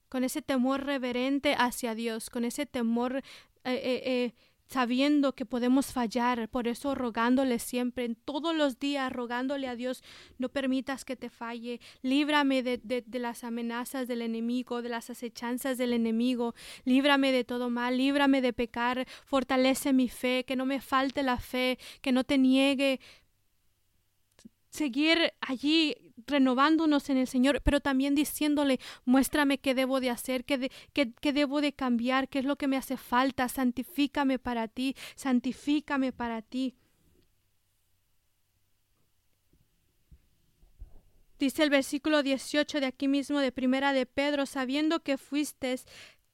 con ese temor reverente hacia Dios, con ese temor eh, eh, eh, sabiendo que podemos fallar, por eso rogándole siempre, en todos los días, rogándole a Dios, no permitas que te falle, líbrame de, de, las amenazas del enemigo, de las acechanzas del enemigo, líbrame de todo mal, líbrame de pecar, fortalece mi fe, que no me falte la fe, que no te niegue, seguir allí renovándonos en el Señor, pero también diciéndole, muéstrame qué debo de hacer, qué, qué, debo de cambiar, qué es lo que me hace falta, santifícame para ti, santifícame para ti. Dice el versículo 18 de aquí mismo de Primera de Pedro, sabiendo que fuisteis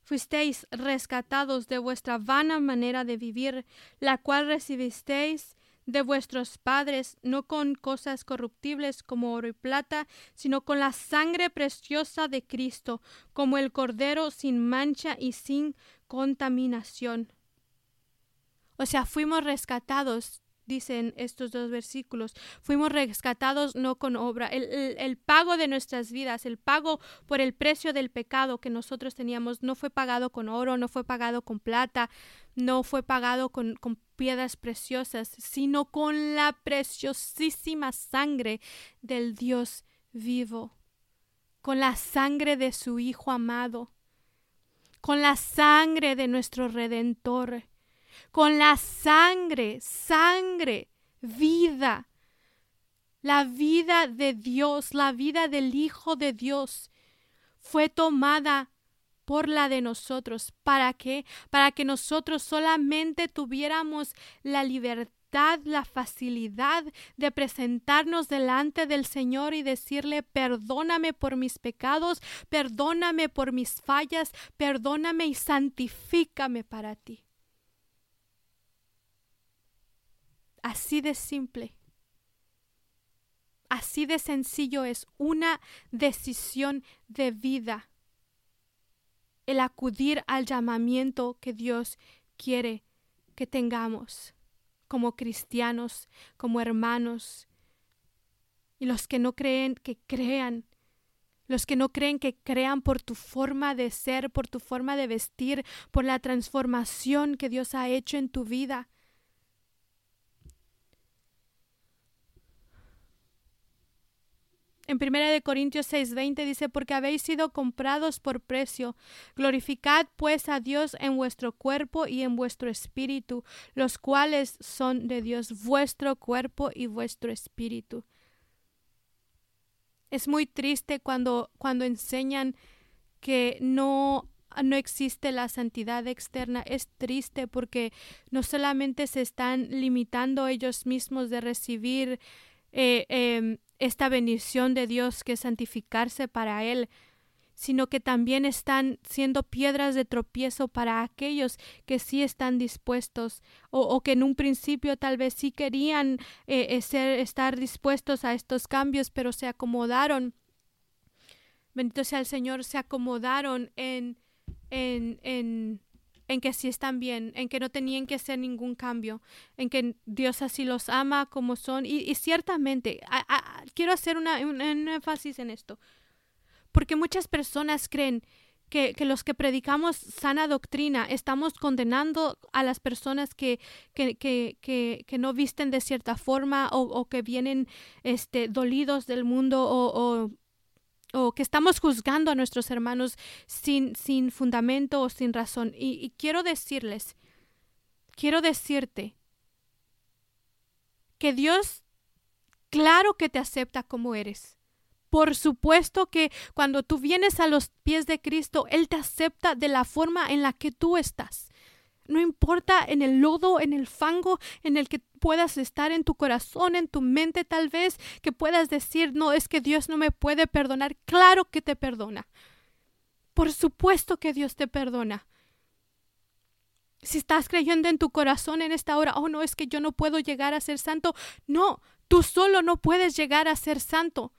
fuisteis rescatados de vuestra vana manera de vivir, la cual recibisteis de vuestros padres, no con cosas corruptibles como oro y plata, sino con la sangre preciosa de Cristo, como el Cordero sin mancha y sin contaminación. O sea, fuimos rescatados dicen estos dos versículos. Fuimos rescatados no con obra. El, pago de nuestras vidas, el pago por el precio del pecado que nosotros teníamos, no fue pagado con oro, no fue pagado con plata, no fue pagado con, con piedras preciosas, sino con la preciosísima sangre del Dios vivo, con la sangre de su Hijo amado, con la sangre de nuestro Redentor con la sangre, sangre, vida, la vida de Dios, la vida del Hijo de Dios, fue tomada por la de nosotros. ¿Para qué? Para que nosotros solamente tuviéramos la libertad, la facilidad de presentarnos delante del Señor y decirle, perdóname por mis pecados, perdóname por mis fallas, perdóname y santifícame para ti. Así de simple. Así de sencillo es una decisión de vida. El acudir al llamamiento que Dios quiere que tengamos como cristianos, como hermanos. Y los que no creen, que crean. Los que no creen, que crean por tu forma de ser, por tu forma de vestir, por la transformación que Dios ha hecho en tu vida. En 1 Corintios 6:20 dice, porque habéis sido comprados por precio. Glorificad pues a Dios en vuestro cuerpo y en vuestro espíritu, los cuales son de Dios, vuestro cuerpo y vuestro espíritu. Es muy triste cuando, cuando enseñan que no no existe la santidad externa. Es triste porque no solamente se están limitando ellos mismos de recibir eh, em, esta bendición de Dios que es santificarse para Él, sino que también están siendo piedras de tropiezo para aquellos que sí están dispuestos o, que en un principio tal vez sí querían eh, eh, ser, estar dispuestos a estos cambios, pero se acomodaron. Bendito sea el Señor, se acomodaron en, en, en en que sí están bien, en que no tenían que hacer ningún cambio, en que Dios así los ama como son. Y, ciertamente, quiero hacer una, un, énfasis en esto, porque muchas personas creen que, los que predicamos sana doctrina estamos condenando a las personas que, que, que, que no visten de cierta forma o, que vienen este, dolidos del mundo o que estamos juzgando a nuestros hermanos sin, sin fundamento o sin razón. Y, quiero decirles, quiero decirte que Dios, claro que te acepta como eres. Por supuesto que cuando tú vienes a los pies de Cristo, Él te acepta de la forma en la que tú estás. No importa en el lodo, en el fango en el que puedas estar en tu corazón, en tu mente tal vez, que puedas decir, no, es que Dios no me puede perdonar. Claro que te perdona. Por supuesto que Dios te perdona. Si estás creyendo en tu corazón en esta hora, oh no, es que yo no puedo llegar a ser santo. No, tú solo no puedes llegar a ser santo.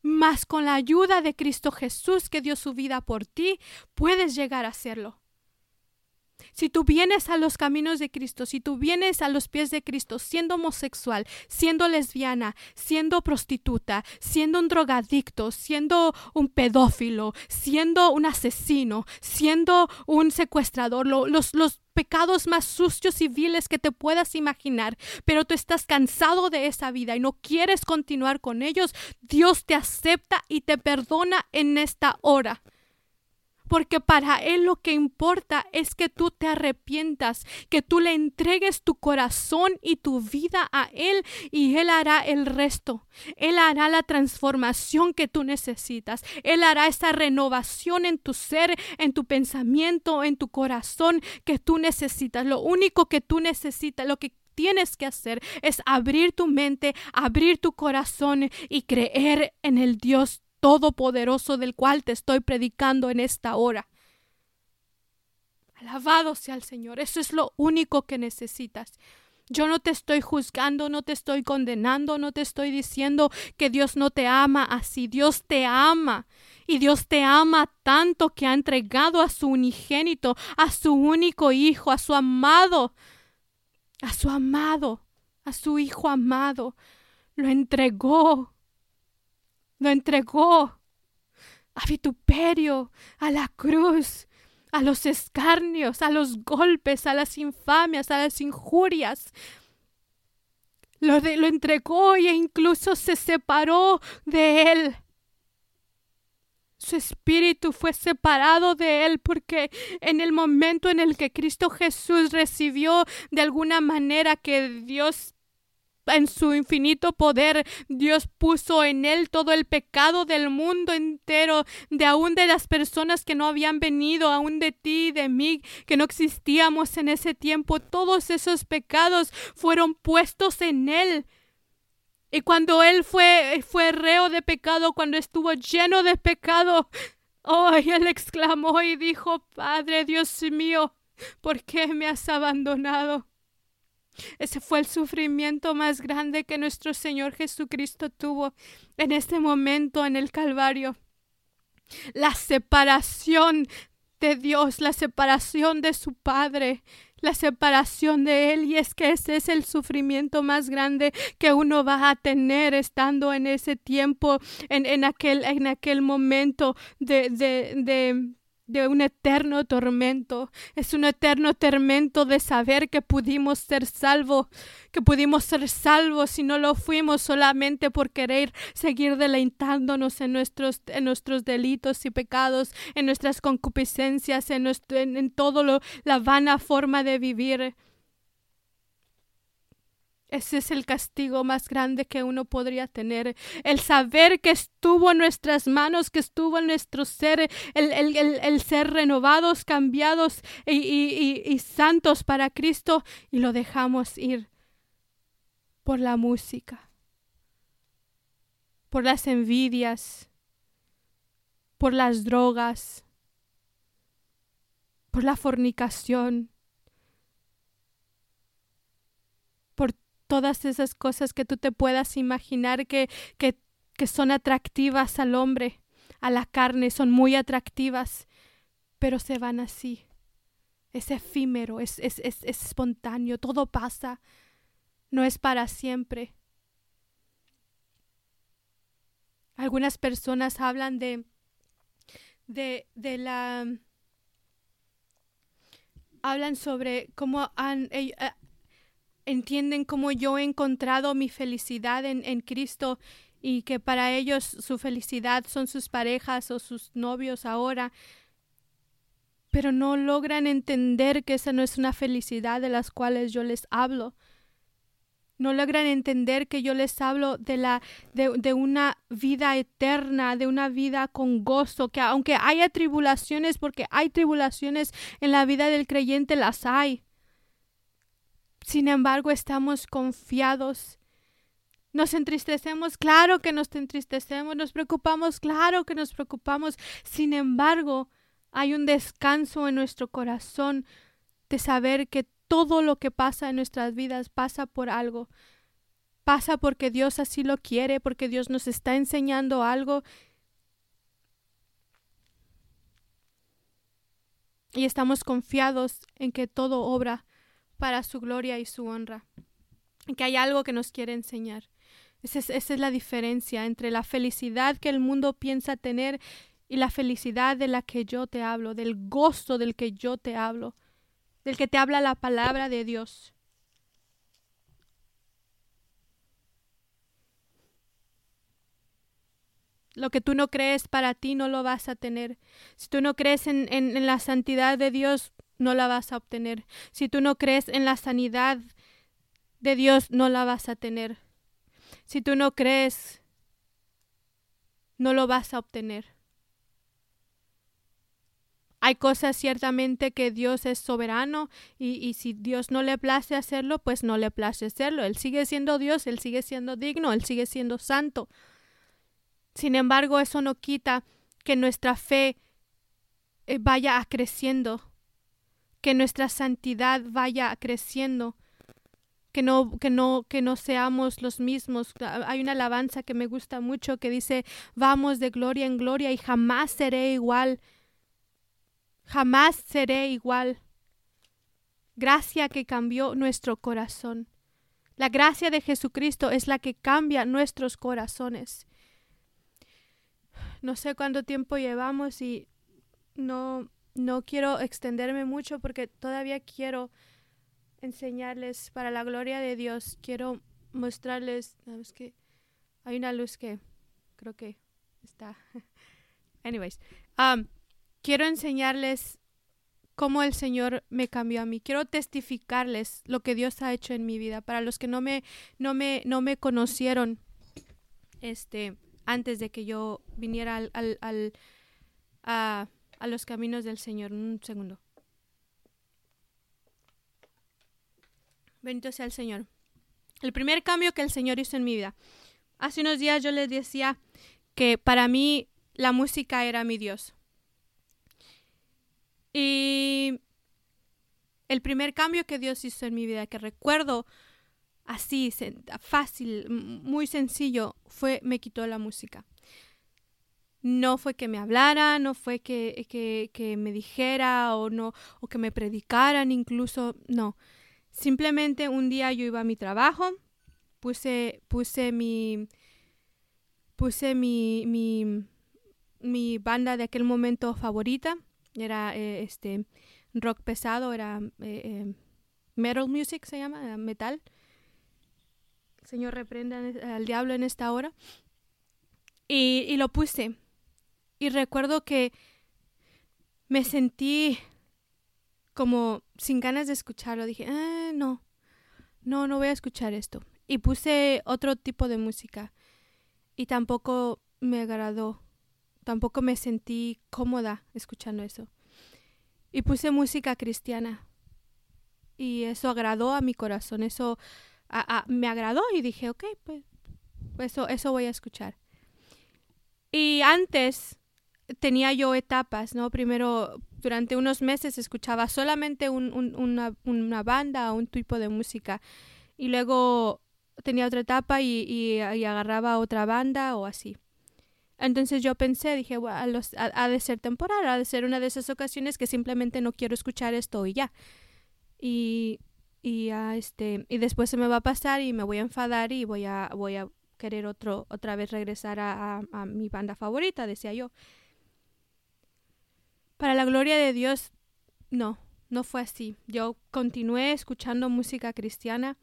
Mas con la ayuda de Cristo Jesús que dio su vida por ti, puedes llegar a serlo. Si tú vienes a los caminos de Cristo, si tú vienes a los pies de Cristo siendo homosexual, siendo lesbiana, siendo prostituta, siendo un drogadicto, siendo un pedófilo, siendo un asesino, siendo un secuestrador, los, los pecados más sucios y viles que te puedas imaginar, pero tú estás cansado de esa vida y no quieres continuar con ellos, Dios te acepta y te perdona en esta hora porque para Él lo que importa es que tú te arrepientas, que tú le entregues tu corazón y tu vida a Él y Él hará el resto. Él hará la transformación que tú necesitas. Él hará esa renovación en tu ser, en tu pensamiento, en tu corazón que tú necesitas. Lo único que tú necesitas, lo que tienes que hacer es abrir tu mente, abrir tu corazón y creer en el Dios todopoderoso del cual te estoy predicando en esta hora. Alabado sea el Señor. Eso es lo único que necesitas. Yo no te estoy juzgando, no te estoy condenando, no te estoy diciendo que Dios no te ama así. Dios te ama. Y Dios te ama tanto que ha entregado a su unigénito, a su único hijo, a su amado, a su amado, a su hijo amado. Lo entregó. Lo entregó a vituperio, a la cruz, a los escarnios, a los golpes, a las infamias, a las injurias. Lo, lo entregó e incluso se separó de él. Su espíritu fue separado de él porque en el momento en el que Cristo Jesús recibió de alguna manera que Dios en su infinito poder, Dios puso en él todo el pecado del mundo entero, de aún de las personas que no habían venido, aún de ti, de mí, que no existíamos en ese tiempo. Todos esos pecados fueron puestos en él. Y cuando él fue, fue reo de pecado, cuando estuvo lleno de pecado, oh, él exclamó y dijo, Padre Dios mío, ¿por qué me has abandonado? Ese fue el sufrimiento más grande que nuestro Señor Jesucristo tuvo en este momento en el Calvario. La separación de Dios, la separación de su Padre, la separación de Él. Y es que ese es el sufrimiento más grande que uno va a tener estando en ese tiempo, en, en, aquel, en aquel momento de, de, de de un eterno tormento. Es un eterno tormento de saber que pudimos ser salvos, que pudimos ser salvos y no lo fuimos solamente por querer seguir deleitándonos en nuestros, en nuestros delitos y pecados, en nuestras concupiscencias, en, en, en todo lo, la vana forma de vivir. Ese es el castigo más grande que uno podría tener. El saber que estuvo en nuestras manos, que estuvo en nuestro ser, el, el, el, ser renovados, cambiados y, y, y santos para Cristo y lo dejamos ir por la música, por las envidias, por las drogas, por la fornicación todas esas cosas que tú te puedas imaginar que, que, que son atractivas al hombre, a la carne, son muy atractivas, pero se van así. Es efímero, es, es, es, es espontáneo, todo pasa, no es para siempre. Algunas personas hablan de, de, de la hablan sobre cómo han, eh, entienden cómo yo he encontrado mi felicidad en, en Cristo y que para ellos su felicidad son sus parejas o sus novios ahora, pero no logran entender que esa no es una felicidad de las cuales yo les hablo. No logran entender que yo les hablo de la de, de, una vida eterna, de una vida con gozo, que aunque haya tribulaciones, porque hay tribulaciones en la vida del creyente, las hay. Sin embargo, estamos confiados. Nos entristecemos, claro que nos entristecemos, nos preocupamos, claro que nos preocupamos. Sin embargo, hay un descanso en nuestro corazón de saber que todo lo que pasa en nuestras vidas pasa por algo. Pasa porque Dios así lo quiere, porque Dios nos está enseñando algo. Y estamos confiados en que todo obra para su gloria y su honra. Que hay algo que nos quiere enseñar. Esa es, la diferencia entre la felicidad que el mundo piensa tener y la felicidad de la que yo te hablo, del gozo del que yo te hablo, del que te habla la palabra de Dios. Lo que tú no crees para ti no lo vas a tener. Si tú no crees en, en la santidad de Dios, no la vas a obtener. Si tú no crees en la sanidad de Dios, no la vas a tener. Si tú no crees, no lo vas a obtener. Hay cosas ciertamente que Dios es soberano y, y, si Dios no le place hacerlo, pues no le place hacerlo. Él sigue siendo Dios, Él sigue siendo digno, Él sigue siendo santo. Sin embargo, eso no quita que nuestra fe eh, vaya creciendo que nuestra santidad vaya creciendo, que no, que no, que no seamos los mismos. Hay una alabanza que me gusta mucho que dice, vamos de gloria en gloria y jamás seré igual. Jamás seré igual. Gracia que cambió nuestro corazón. La gracia de Jesucristo es la que cambia nuestros corazones. No sé cuánto tiempo llevamos y no no quiero extenderme mucho porque todavía quiero enseñarles para la gloria de Dios. Quiero mostrarles, es que hay una luz que creo que está. Anyways, um, quiero enseñarles cómo el Señor me cambió a mí. Quiero testificarles lo que Dios ha hecho en mi vida. Para los que no me, no me, no me conocieron, este, antes de que yo viniera al, a los caminos del Señor. Un segundo. Bendito sea el Señor. El primer cambio que el Señor hizo en mi vida. Hace unos días yo les decía que para mí la música era mi Dios. Y el primer cambio que Dios hizo en mi vida, que recuerdo así, fácil, muy sencillo, fue me quitó la música. No fue que me hablara, no fue que, que, me dijera o no, o que me predicaran incluso, no. Simplemente un día yo iba a mi trabajo, puse, puse mi, puse mi, mi, banda de aquel momento favorita, era eh, este rock pesado, era eh, eh, metal music se llama, metal. Señor reprenda al diablo en esta hora. Y lo puse y recuerdo que me sentí como sin ganas de escucharlo. Dije, ah, no, no, no voy a escuchar esto. Y puse otro tipo de música y tampoco me agradó. Tampoco me sentí cómoda escuchando eso. Y puse música cristiana. Y eso agradó a mi corazón. Eso me agradó y dije, ok, pues eso, eso voy a escuchar. Y antes tenía yo etapas, ¿no? Primero, durante unos meses escuchaba solamente una, banda o un tipo de música y luego tenía otra etapa y, agarraba otra banda o así. Entonces yo pensé, dije, bueno, ha, de ser temporal, ha de ser una de esas ocasiones que simplemente no quiero escuchar esto y ya. Y, y, este, y después se me va a pasar y me voy a enfadar y voy a, voy a querer otro, otra vez regresar a, a mi banda favorita, decía yo. Para la gloria de Dios, no, no fue así. Yo continué escuchando música cristiana,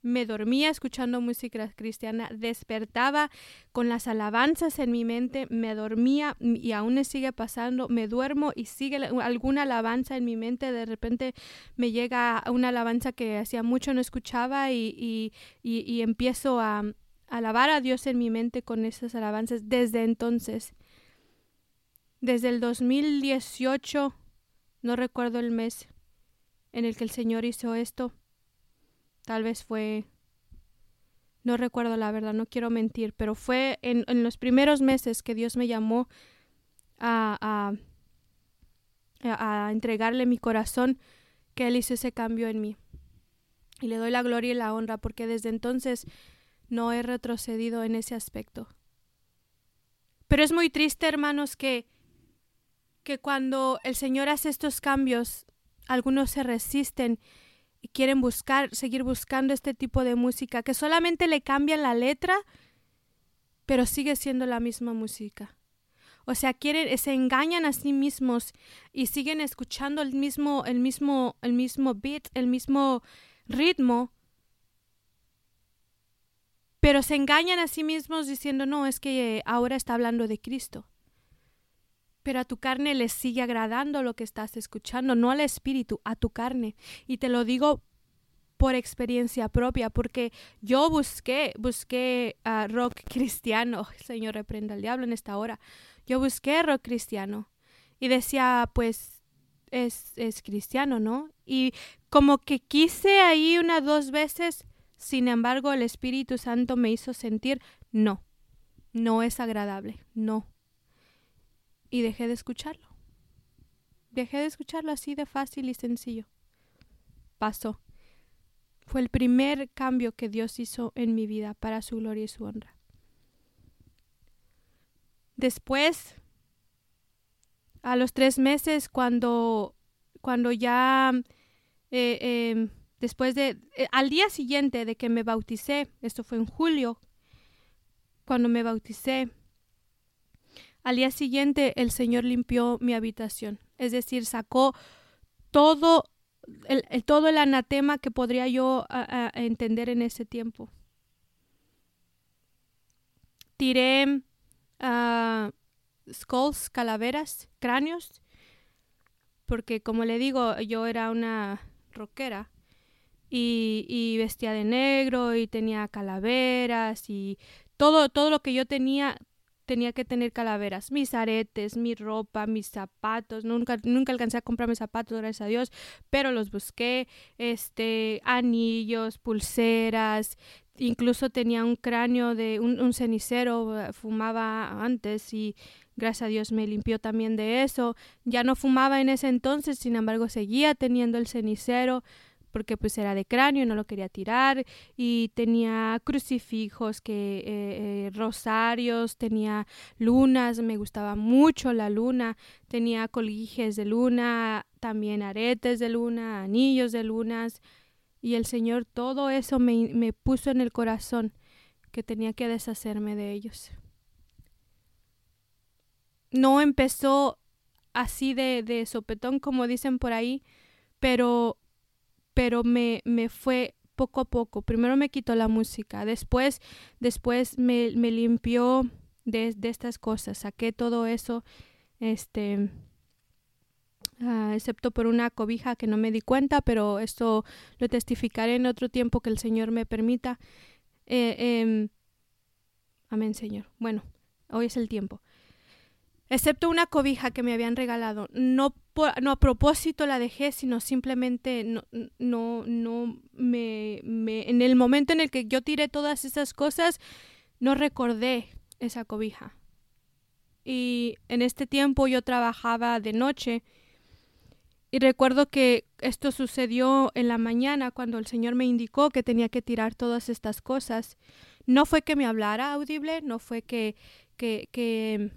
me dormía escuchando música cristiana, despertaba con las alabanzas en mi mente, me dormía y aún me sigue pasando, me duermo y sigue alguna alabanza en mi mente, de repente me llega una alabanza que hacía mucho no escuchaba y, y empiezo a alabar a Dios en mi mente con esas alabanzas desde entonces. Desde el 2018, no recuerdo el mes en el que el Señor hizo esto. Tal vez fue... No recuerdo la verdad, no quiero mentir, pero fue en, los primeros meses que Dios me llamó a, a, a entregarle mi corazón que Él hizo ese cambio en mí. Y le doy la gloria y la honra porque desde entonces no he retrocedido en ese aspecto. Pero es muy triste, hermanos, que que cuando el Señor hace estos cambios, algunos se resisten y quieren buscar, seguir buscando este tipo de música, que solamente le cambian la letra, pero sigue siendo la misma música. O sea, quieren, se engañan a sí mismos y siguen escuchando el mismo, el mismo, el mismo beat, el mismo ritmo, pero se engañan a sí mismos diciendo, no, es que ahora está hablando de Cristo pero a tu carne le sigue agradando lo que estás escuchando, no al espíritu, a tu carne. Y te lo digo por experiencia propia, porque yo busqué, busqué uh, rock cristiano, Señor reprenda al diablo en esta hora, yo busqué rock cristiano y decía, pues es, es cristiano, ¿no? Y como que quise ahí una dos veces, sin embargo el Espíritu Santo me hizo sentir, no, no es agradable, no, y dejé de escucharlo. dejé de escucharlo así de fácil y sencillo. Pasó. Fue el primer cambio que Dios hizo en mi vida para su gloria y su honra. Después, a los tres meses, cuando, cuando ya, eh, em, después de, eh, al día siguiente de que me bauticé, esto fue en julio, cuando me bauticé, al día siguiente el Señor limpió mi habitación, es decir, sacó todo el, todo el anatema que podría yo entender en ese tiempo. Tiré uh, skulls, calaveras, cráneos, porque como le digo, yo era una rockera y, y vestía de negro y tenía calaveras y todo, todo lo que yo tenía tenía que tener calaveras, mis aretes, mi ropa, mis zapatos. Nunca, nunca alcancé a comprarme zapatos, gracias a Dios, pero los busqué, este, anillos, pulseras, incluso tenía un cráneo de un, un cenicero, eh, fumaba antes y gracias a Dios me limpió también de eso. Ya no fumaba en ese entonces, sin embargo seguía teniendo el cenicero porque pues era de cráneo, no lo quería tirar y tenía crucifijos, que eh, eh, rosarios, tenía lunas, me gustaba mucho la luna, tenía colijes de luna, también aretes de luna, anillos de lunas y el Señor todo eso me, me puso en el corazón que tenía que deshacerme de ellos. No empezó así de, de sopetón como dicen por ahí, pero pero me, me fue poco a poco. Primero me quitó la música, después, después me, me limpió de, de, estas cosas, saqué todo eso, este, uh, excepto por una cobija que no me di cuenta, pero esto lo testificaré en otro tiempo que el Señor me permita. Eh, eh, amén, Señor. Bueno, hoy es el tiempo excepto una cobija que me habían regalado. No, a propósito la dejé, sino simplemente no, no, no me, en el momento en el que yo tiré todas esas cosas, no recordé esa cobija. Y en este tiempo yo trabajaba de noche y recuerdo que esto sucedió en la mañana cuando el Señor me indicó que tenía que tirar todas estas cosas. No fue que me hablara audible, no fue que, que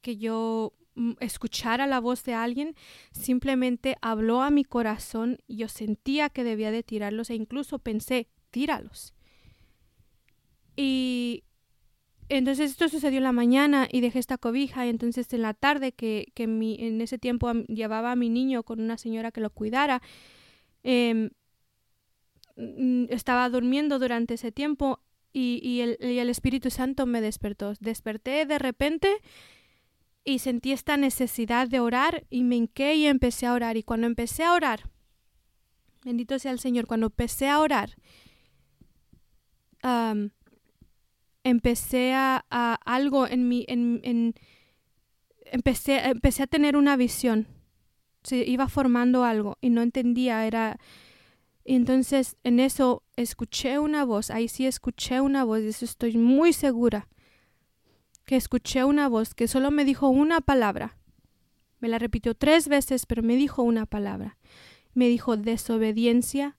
que yo mm, escuchara la voz de alguien, simplemente habló a mi corazón y yo sentía que debía de tirarlos e incluso pensé, tíralos. Y entonces esto sucedió en la mañana y dejé esta cobija y entonces en la tarde que, que mi, en ese tiempo llevaba a mi niño con una señora que lo cuidara, em, estaba durmiendo durante ese tiempo y, y el Espíritu Santo me despertó. Desperté de repente y sentí esta necesidad de orar y me hinqué y empecé a orar. Y cuando empecé a orar, bendito sea el Señor, cuando empecé a orar, empecé a, algo en mi, en, en, empecé, empecé a tener una visión. Se iba formando algo y no entendía, era... Y entonces en eso escuché una voz, ahí sí escuché una voz, y eso estoy muy segura que escuché una voz que solo me dijo una palabra. Me la repitió tres veces, pero me dijo una palabra. Me dijo desobediencia,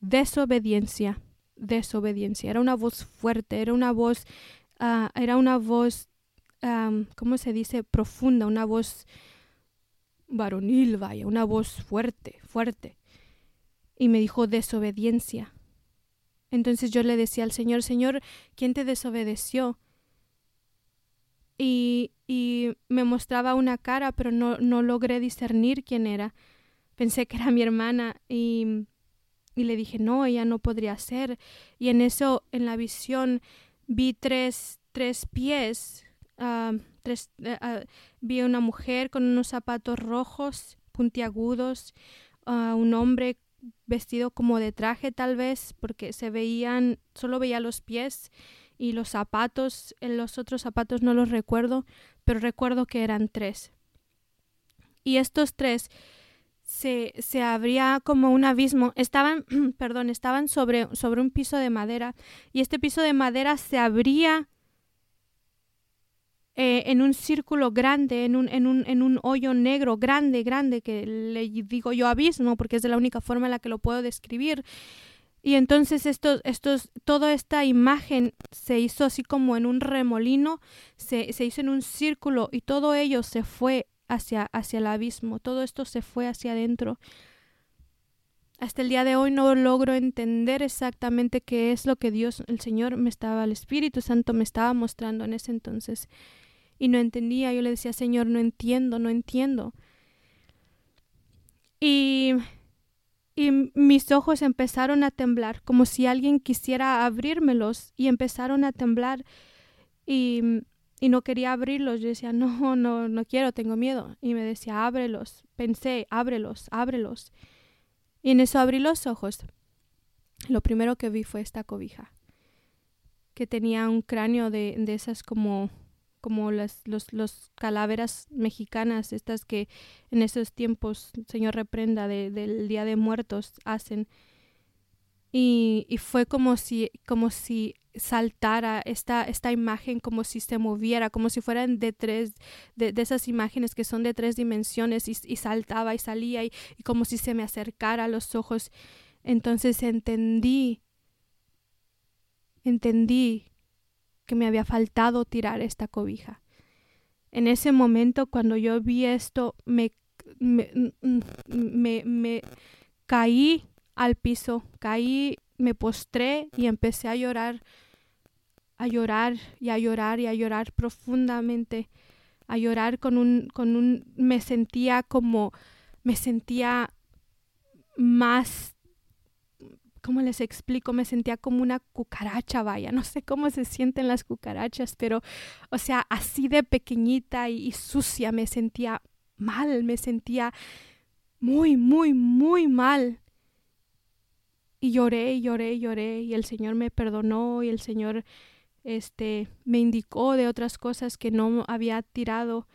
desobediencia, desobediencia. Era una voz fuerte, era una voz, uh, era una voz, ¿cómo se dice? Profunda, una voz varonil, vaya, una voz fuerte, fuerte. Y me dijo desobediencia. Entonces yo le decía al Señor, Señor, ¿quién te desobedeció? Y, me mostraba una cara, pero no, no logré discernir quién era. Pensé que era mi hermana y, y le dije, no, ella no podría ser. Y en eso, en la visión, vi tres, tres pies, uh, tres, uh, vi una mujer con unos zapatos rojos, puntiagudos, uh, un hombre vestido como de traje tal vez, porque se veían, solo veía los pies y los zapatos, los otros zapatos no los recuerdo, pero recuerdo que eran tres. Y estos tres se, se abría como un abismo. Estaban, perdón, estaban sobre, sobre un piso de madera y este piso de madera se abría eh, en un círculo grande, en un, en, un, en un hoyo negro grande, grande, que le digo yo abismo, porque es de la única forma en la que lo puedo describir. Y entonces estos, estos, toda esta imagen se hizo así como en un remolino, se, se hizo en un círculo y todo ello se fue hacia, hacia el abismo, todo esto se fue hacia adentro. Hasta el día de hoy no logro entender exactamente qué es lo que Dios, el Señor me estaba, el Espíritu Santo me estaba mostrando en ese entonces y no entendía. Yo le decía, Señor, no entiendo, no entiendo. Y, y mis ojos empezaron a temblar, como si alguien quisiera abrírmelos, y empezaron a temblar. Y, y no quería abrirlos. Yo decía, no, no, no quiero, tengo miedo. Y me decía, ábrelos. Pensé, ábrelos, ábrelos. Y en eso abrí los ojos. Lo primero que vi fue esta cobija, que tenía un cráneo de, de esas como como las los, los calaveras mexicanas, estas que en esos tiempos, Señor reprenda, del Día de Muertos hacen. Y, y, fue como si, como si saltara esta, esta imagen, como si se moviera, como si fueran de tres, de, esas imágenes que son de tres dimensiones, y, y saltaba y salía, y, y como si se me acercara a los ojos. Entonces entendí, entendí que me había faltado tirar esta cobija. En ese momento, cuando yo vi esto, me, me, me, me caí al piso, caí, me postré y empecé a llorar, a llorar y a llorar y a llorar profundamente, a llorar con un, con un, me sentía como, me sentía más ¿cómo les explico? Me sentía como una cucaracha, vaya, no sé cómo se sienten las cucarachas, pero, o sea, así de pequeñita y, sucia me sentía mal, me sentía muy, muy, muy mal. Y lloré, lloré, lloré, y el Señor me perdonó, y el Señor este, me indicó de otras cosas que no había tirado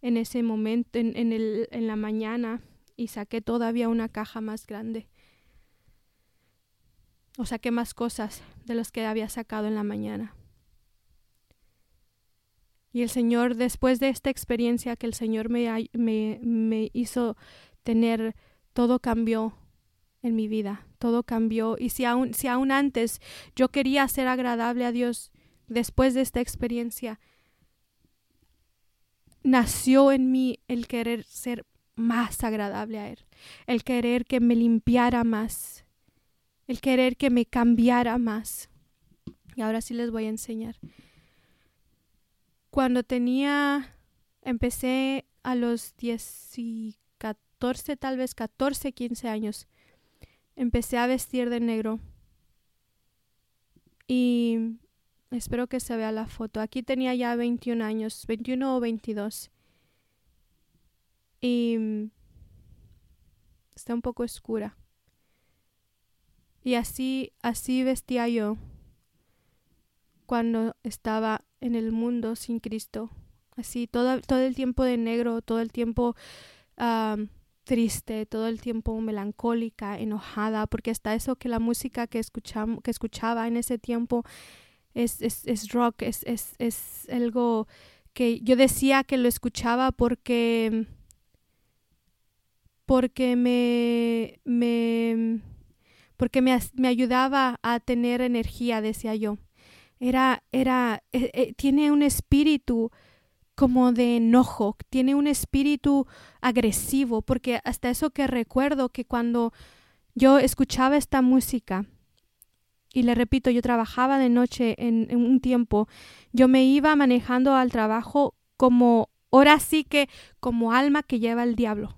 en ese momento, en, en, el, en la mañana, y saqué todavía una caja más grande o saqué más cosas de las que había sacado en la mañana. Y el Señor, después de esta experiencia que el Señor me, me, hizo tener, todo cambió en mi vida, todo cambió. Y si aún, si aún antes yo quería ser agradable a Dios, después de esta experiencia, nació en mí el querer ser más agradable a Él, el querer que me limpiara más, el querer que me cambiara más. Y ahora sí les voy a enseñar. Cuando tenía, empecé a los 10 y 14, tal vez 14, 15 años, empecé a vestir de negro. Y espero que se vea la foto. Aquí tenía ya 21 años, 21 o 22. Y está un poco oscura. Y así, así vestía yo cuando estaba en el mundo sin Cristo. Así, todo, todo el tiempo de negro, todo el tiempo triste, todo el tiempo melancólica, enojada, porque hasta eso que la música que, que escuchaba en ese tiempo es, es, es rock, es, es, es algo que yo decía que lo escuchaba porque porque me, me porque me, me ayudaba a tener energía, decía yo. Era, era, eh, eh, tiene un espíritu como de enojo, tiene un espíritu agresivo, porque hasta eso que recuerdo que cuando yo escuchaba esta música, y le repito, yo trabajaba de noche en, en, un tiempo, yo me iba manejando al trabajo como, ahora sí que como alma que lleva el diablo.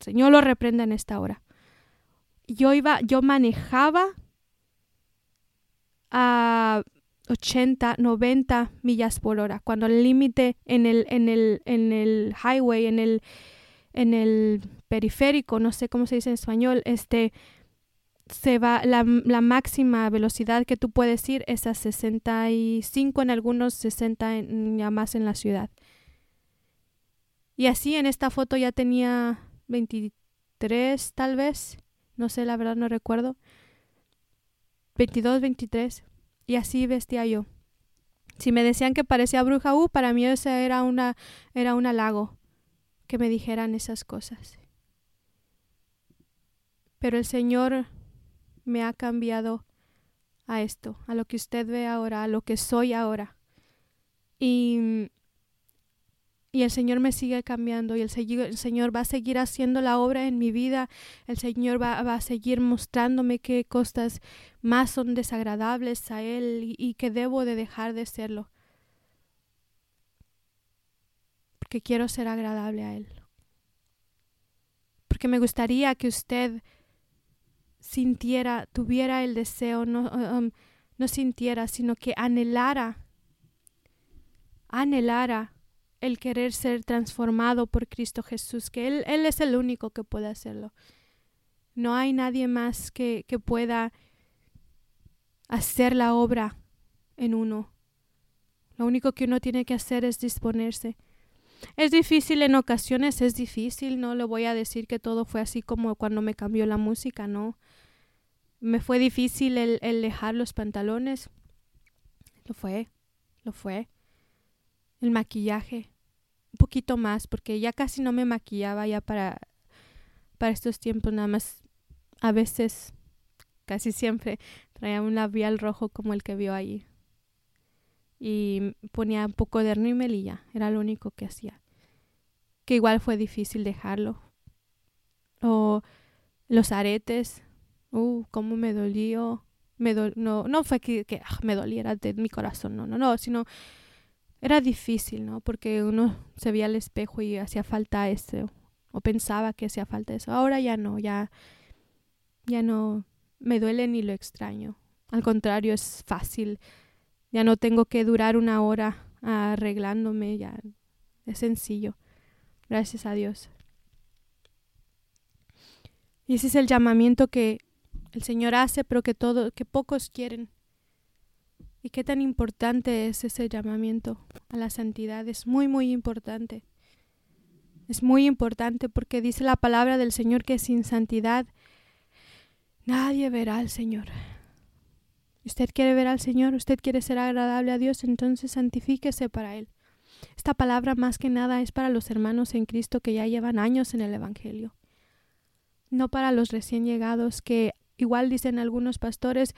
Señor lo reprenda en esta hora yo iba, yo manejaba a 80, 90 millas por hora, cuando el límite en el, en el, en el highway, en el, en el periférico, no sé cómo se dice en español, este se va, la, la máxima velocidad que tú puedes ir es a 65 en algunos, 60 en, ya más en la ciudad. Y así en esta foto ya tenía 23 tal vez no sé, la verdad no recuerdo, 22, 23, y así vestía yo. Si me decían que parecía bruja, uh, para mí ese era una era un halago que me dijeran esas cosas. Pero el Señor me ha cambiado a esto, a lo que usted ve ahora, a lo que soy ahora. Y, y el Señor me sigue cambiando y el, el, Señor va a seguir haciendo la obra en mi vida. El Señor va, va a seguir mostrándome qué cosas más son desagradables a Él y, que debo de dejar de serlo. Porque quiero ser agradable a Él. Porque me gustaría que usted sintiera, tuviera el deseo, no, um, no sintiera, sino que anhelara, anhelara el querer ser transformado por Cristo Jesús, que Él, Él es el único que puede hacerlo. No hay nadie más que, que pueda hacer la obra en uno. Lo único que uno tiene que hacer es disponerse. Es difícil en ocasiones, es difícil, no le voy a decir que todo fue así como cuando me cambió la música, no me fue difícil el, el dejar los pantalones. Lo fue, lo fue. El maquillaje, poquito más, porque ya casi no me maquillaba ya para, para estos tiempos, nada más a veces, casi siempre, traía un labial rojo como el que vio ahí. Y ponía un poco de rímel y ya, era lo único que hacía. Que igual fue difícil dejarlo. O los aretes, uh, cómo me dolió, me no, no fue que, que ah, me doliera de mi corazón, no, no, no, sino era difícil, ¿no? Porque uno se veía al espejo y hacía falta eso, o pensaba que hacía falta eso. Ahora ya no, ya, ya no me duele ni lo extraño. Al contrario, es fácil. Ya no tengo que durar una hora arreglándome, ya es sencillo. Gracias a Dios. Y ese es el llamamiento que el Señor hace, pero que todo, que pocos quieren. Y qué tan importante es ese llamamiento a la santidad. Es muy, muy importante. Es muy importante porque dice la palabra del Señor que sin santidad nadie verá al Señor. Usted quiere ver al Señor, usted quiere ser agradable a Dios, entonces santifíquese para Él. Esta palabra más que nada es para los hermanos en Cristo que ya llevan años en el Evangelio, no para los recién llegados que Igual dicen algunos pastores,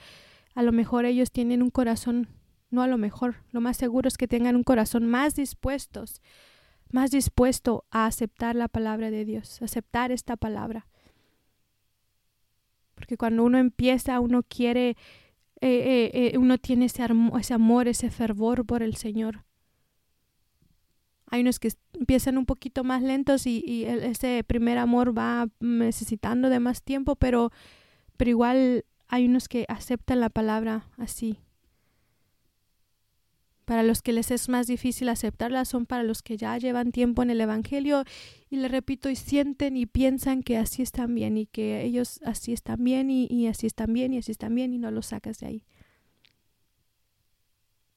a lo mejor ellos tienen un corazón, no a lo mejor, lo más seguro es que tengan un corazón más dispuestos, más dispuesto a aceptar la palabra de Dios, aceptar esta palabra. Porque cuando uno empieza, uno quiere, eh, eh, eh, uno tiene ese, amor, ese fervor por el Señor. Hay unos que empiezan un poquito más lentos y, y ese primer amor va necesitando de más tiempo, pero pero igual hay unos que aceptan la palabra así. Para los que les es más difícil aceptarla son para los que ya llevan tiempo en el Evangelio y le repito y sienten y piensan que así están bien y que ellos así están bien y, así están bien y así están bien y no los sacas de ahí.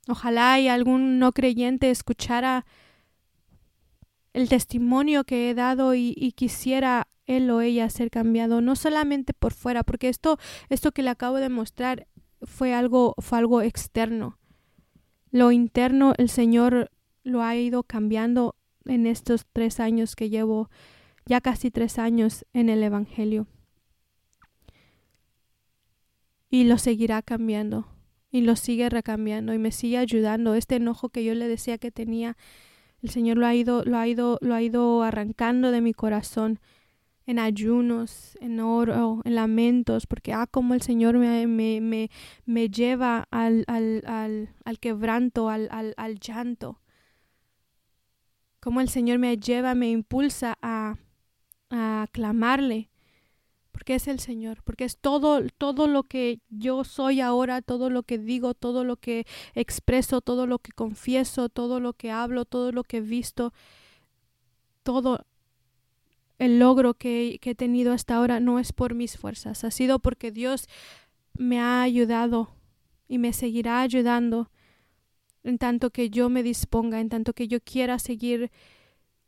Ojalá y algún no creyente escuchara el testimonio que he dado y quisiera él o ella ser cambiado, no solamente por fuera, porque esto, esto que le acabo de mostrar fue algo, fue algo externo. Lo interno, el Señor lo ha ido cambiando en estos tres años que llevo, ya casi tres años en el Evangelio. Y lo seguirá cambiando, y lo sigue recambiando, y me sigue ayudando. Este enojo que yo le decía que tenía, el Señor lo ha ido, lo ha ido, lo ha ido arrancando de mi corazón en ayunos, en oro, en lamentos, porque ah, como el Señor me, me, me, me lleva al, al, al, al quebranto, al, llanto. Como el Señor me lleva, me impulsa a, a clamarle, porque es el Señor, porque es todo, todo lo que yo soy ahora, todo lo que digo, todo lo que expreso, todo lo que confieso, todo lo que hablo, todo lo que he visto, todo el logro que, he tenido hasta ahora no es por mis fuerzas, ha sido porque Dios me ha ayudado y me seguirá ayudando en tanto que yo me disponga, en tanto que yo quiera seguir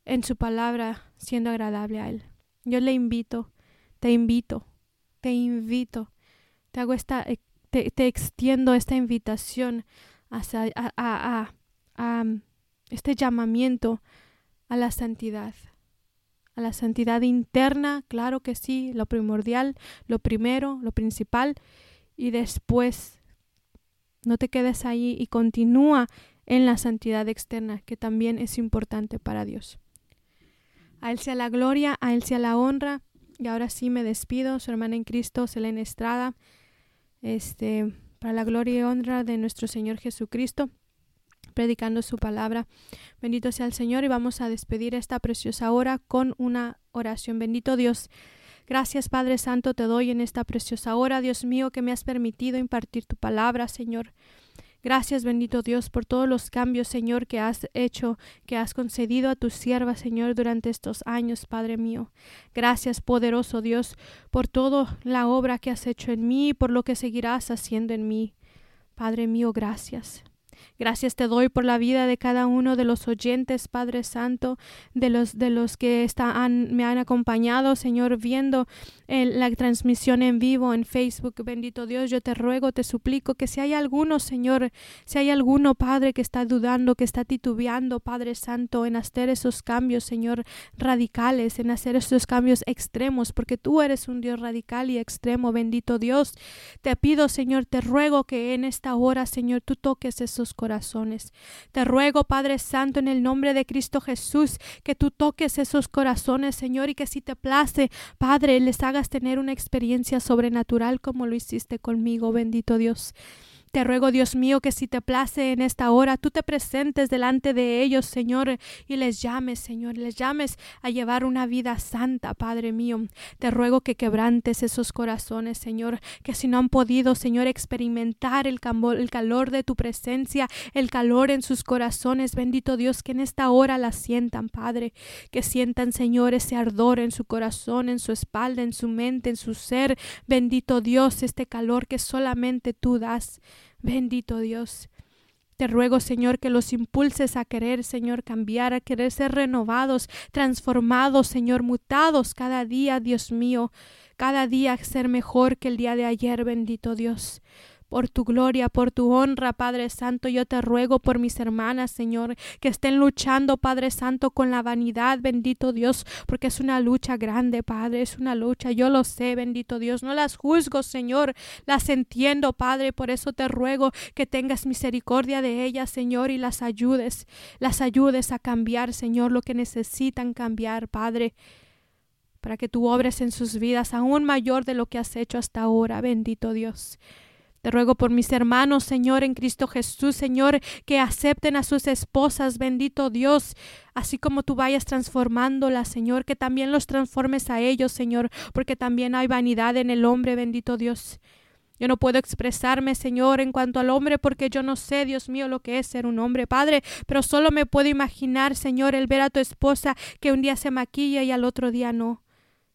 en su palabra siendo agradable a Él. Yo le invito, te invito, te invito, te hago esta, te, te extiendo esta invitación a, a este llamamiento a la santidad. A la santidad interna, claro que sí, lo primordial, lo primero, lo principal, y después no te quedes ahí y continúa en la santidad externa, que también es importante para Dios. A Él sea la gloria, a Él sea la honra. Y ahora sí me despido, su hermana en Cristo, Selena Estrada, este, para la gloria y honra de nuestro Señor Jesucristo, predicando su palabra. Bendito sea el Señor y vamos a despedir esta preciosa hora con una oración. Bendito Dios. Gracias Padre Santo te doy en esta preciosa hora, Dios mío, que me has permitido impartir tu palabra, Señor. Gracias, bendito Dios, por todos los cambios, Señor, que has hecho, que has concedido a tu sierva, Señor, durante estos años, Padre mío. Gracias, poderoso Dios, por toda la obra que has hecho en mí y por lo que seguirás haciendo en mí. Padre mío, gracias. Gracias te doy por la vida de cada uno de los oyentes, Padre Santo, de los de los que están, me han acompañado, Señor, viendo la transmisión en vivo en Facebook. Bendito Dios, yo te ruego, te suplico que si hay alguno, Señor, si hay alguno, Padre, que está dudando, que está titubeando, Padre Santo, en hacer esos cambios, Señor, radicales, en hacer esos cambios extremos, porque tú eres un Dios radical y extremo, bendito Dios. Te pido, Señor, te ruego que en esta hora, Señor, tú toques esos corazones. Te ruego, Padre Santo, en el nombre de Cristo Jesús, que tú toques esos corazones, Señor, y que si te place, Padre, les hagas tener una experiencia sobrenatural como lo hiciste conmigo, bendito Dios. Te ruego, Dios mío, que si te place en esta hora, tú te presentes delante de ellos, Señor, y les llames, Señor, les llames a llevar una vida santa, Padre mío. Te ruego que quebrantes esos corazones, Señor, que si no han podido, Señor, experimentar el, el calor de tu presencia, el calor en sus corazones, bendito Dios, que en esta hora la sientan, Padre, que sientan, Señor, ese ardor en su corazón, en su espalda, en su mente, en su ser, bendito Dios, este calor que solamente tú das. Bendito Dios. Te ruego, Señor, que los impulses a querer, Señor, cambiar, a querer ser renovados, transformados, Señor, mutados cada día, Dios mío, cada día ser mejor que el día de ayer, bendito Dios por tu gloria, por tu honra, Padre Santo. Yo te ruego por mis hermanas, Señor, que estén luchando, Padre Santo, con la vanidad, bendito Dios, porque es una lucha grande, Padre, es una lucha. Yo lo sé, bendito Dios. No las juzgo, Señor, las entiendo, Padre. Por eso te ruego que tengas misericordia de ellas, Señor, y las ayudes, las ayudes a cambiar, Señor, lo que necesitan cambiar, Padre para que tú obres en sus vidas aún mayor de lo que has hecho hasta ahora, bendito Dios. Te ruego por mis hermanos, Señor, en Cristo Jesús, Señor, que acepten a sus esposas, bendito Dios, así como tú vayas transformándolas, Señor, que también los transformes a ellos, Señor, porque también hay vanidad en el hombre, bendito Dios. Yo no puedo expresarme, Señor, en cuanto al hombre, porque yo no sé, Dios mío, lo que es ser un hombre, Padre, pero solo me puedo imaginar, Señor, el ver a tu esposa que un día se maquilla y al otro día no.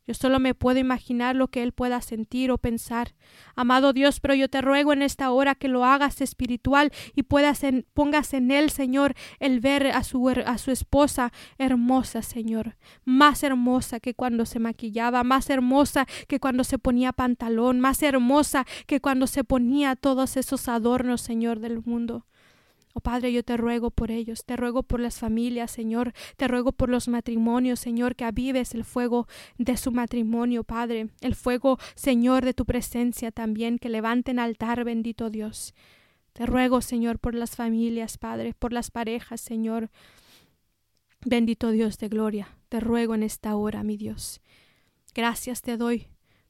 Yo solo me puedo imaginar lo que él pueda sentir o pensar. Amado Dios, pero yo te ruego en esta hora que lo hagas espiritual y puedas en, pongas en él, Señor, el ver a su, a su esposa hermosa, Señor, más hermosa que cuando se maquillaba, más hermosa que cuando se ponía pantalón, más hermosa que cuando se ponía todos esos adornos, Señor, del mundo. Oh Padre, yo te ruego por ellos, te ruego por las familias, Señor, te ruego por los matrimonios, Señor, que avives el fuego de su matrimonio, Padre, el fuego, Señor, de tu presencia también, que levanten altar, bendito Dios. Te ruego, Señor, por las familias, Padre, por las parejas, Señor. Bendito Dios de gloria, te ruego en esta hora, mi Dios. Gracias te doy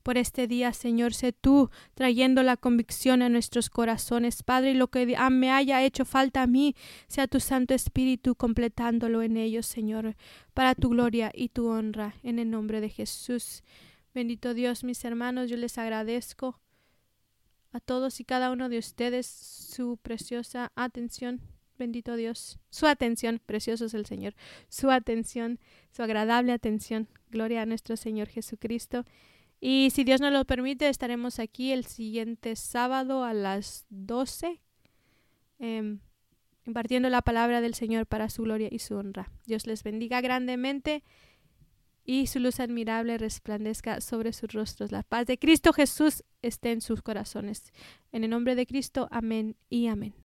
por este día, Señor. Sé tú trayendo la convicción a nuestros corazones, Padre, y lo que me haya hecho falta a mí, sea tu Santo Espíritu completándolo en ellos, Señor, para tu gloria y tu honra, en el nombre de Jesús. Bendito Dios, mis hermanos, yo les agradezco a todos y cada uno de ustedes su preciosa atención. Bendito Dios, su atención, precioso es el Señor, su atención, su agradable atención. Gloria a nuestro Señor Jesucristo. Y si Dios nos lo permite, estaremos aquí el siguiente sábado a las 12, em, impartiendo la palabra del Señor para su gloria y su honra. Dios les bendiga grandemente y su luz admirable resplandezca sobre sus rostros. La paz de Cristo Jesús esté en sus corazones. En el nombre de Cristo, amén y amén.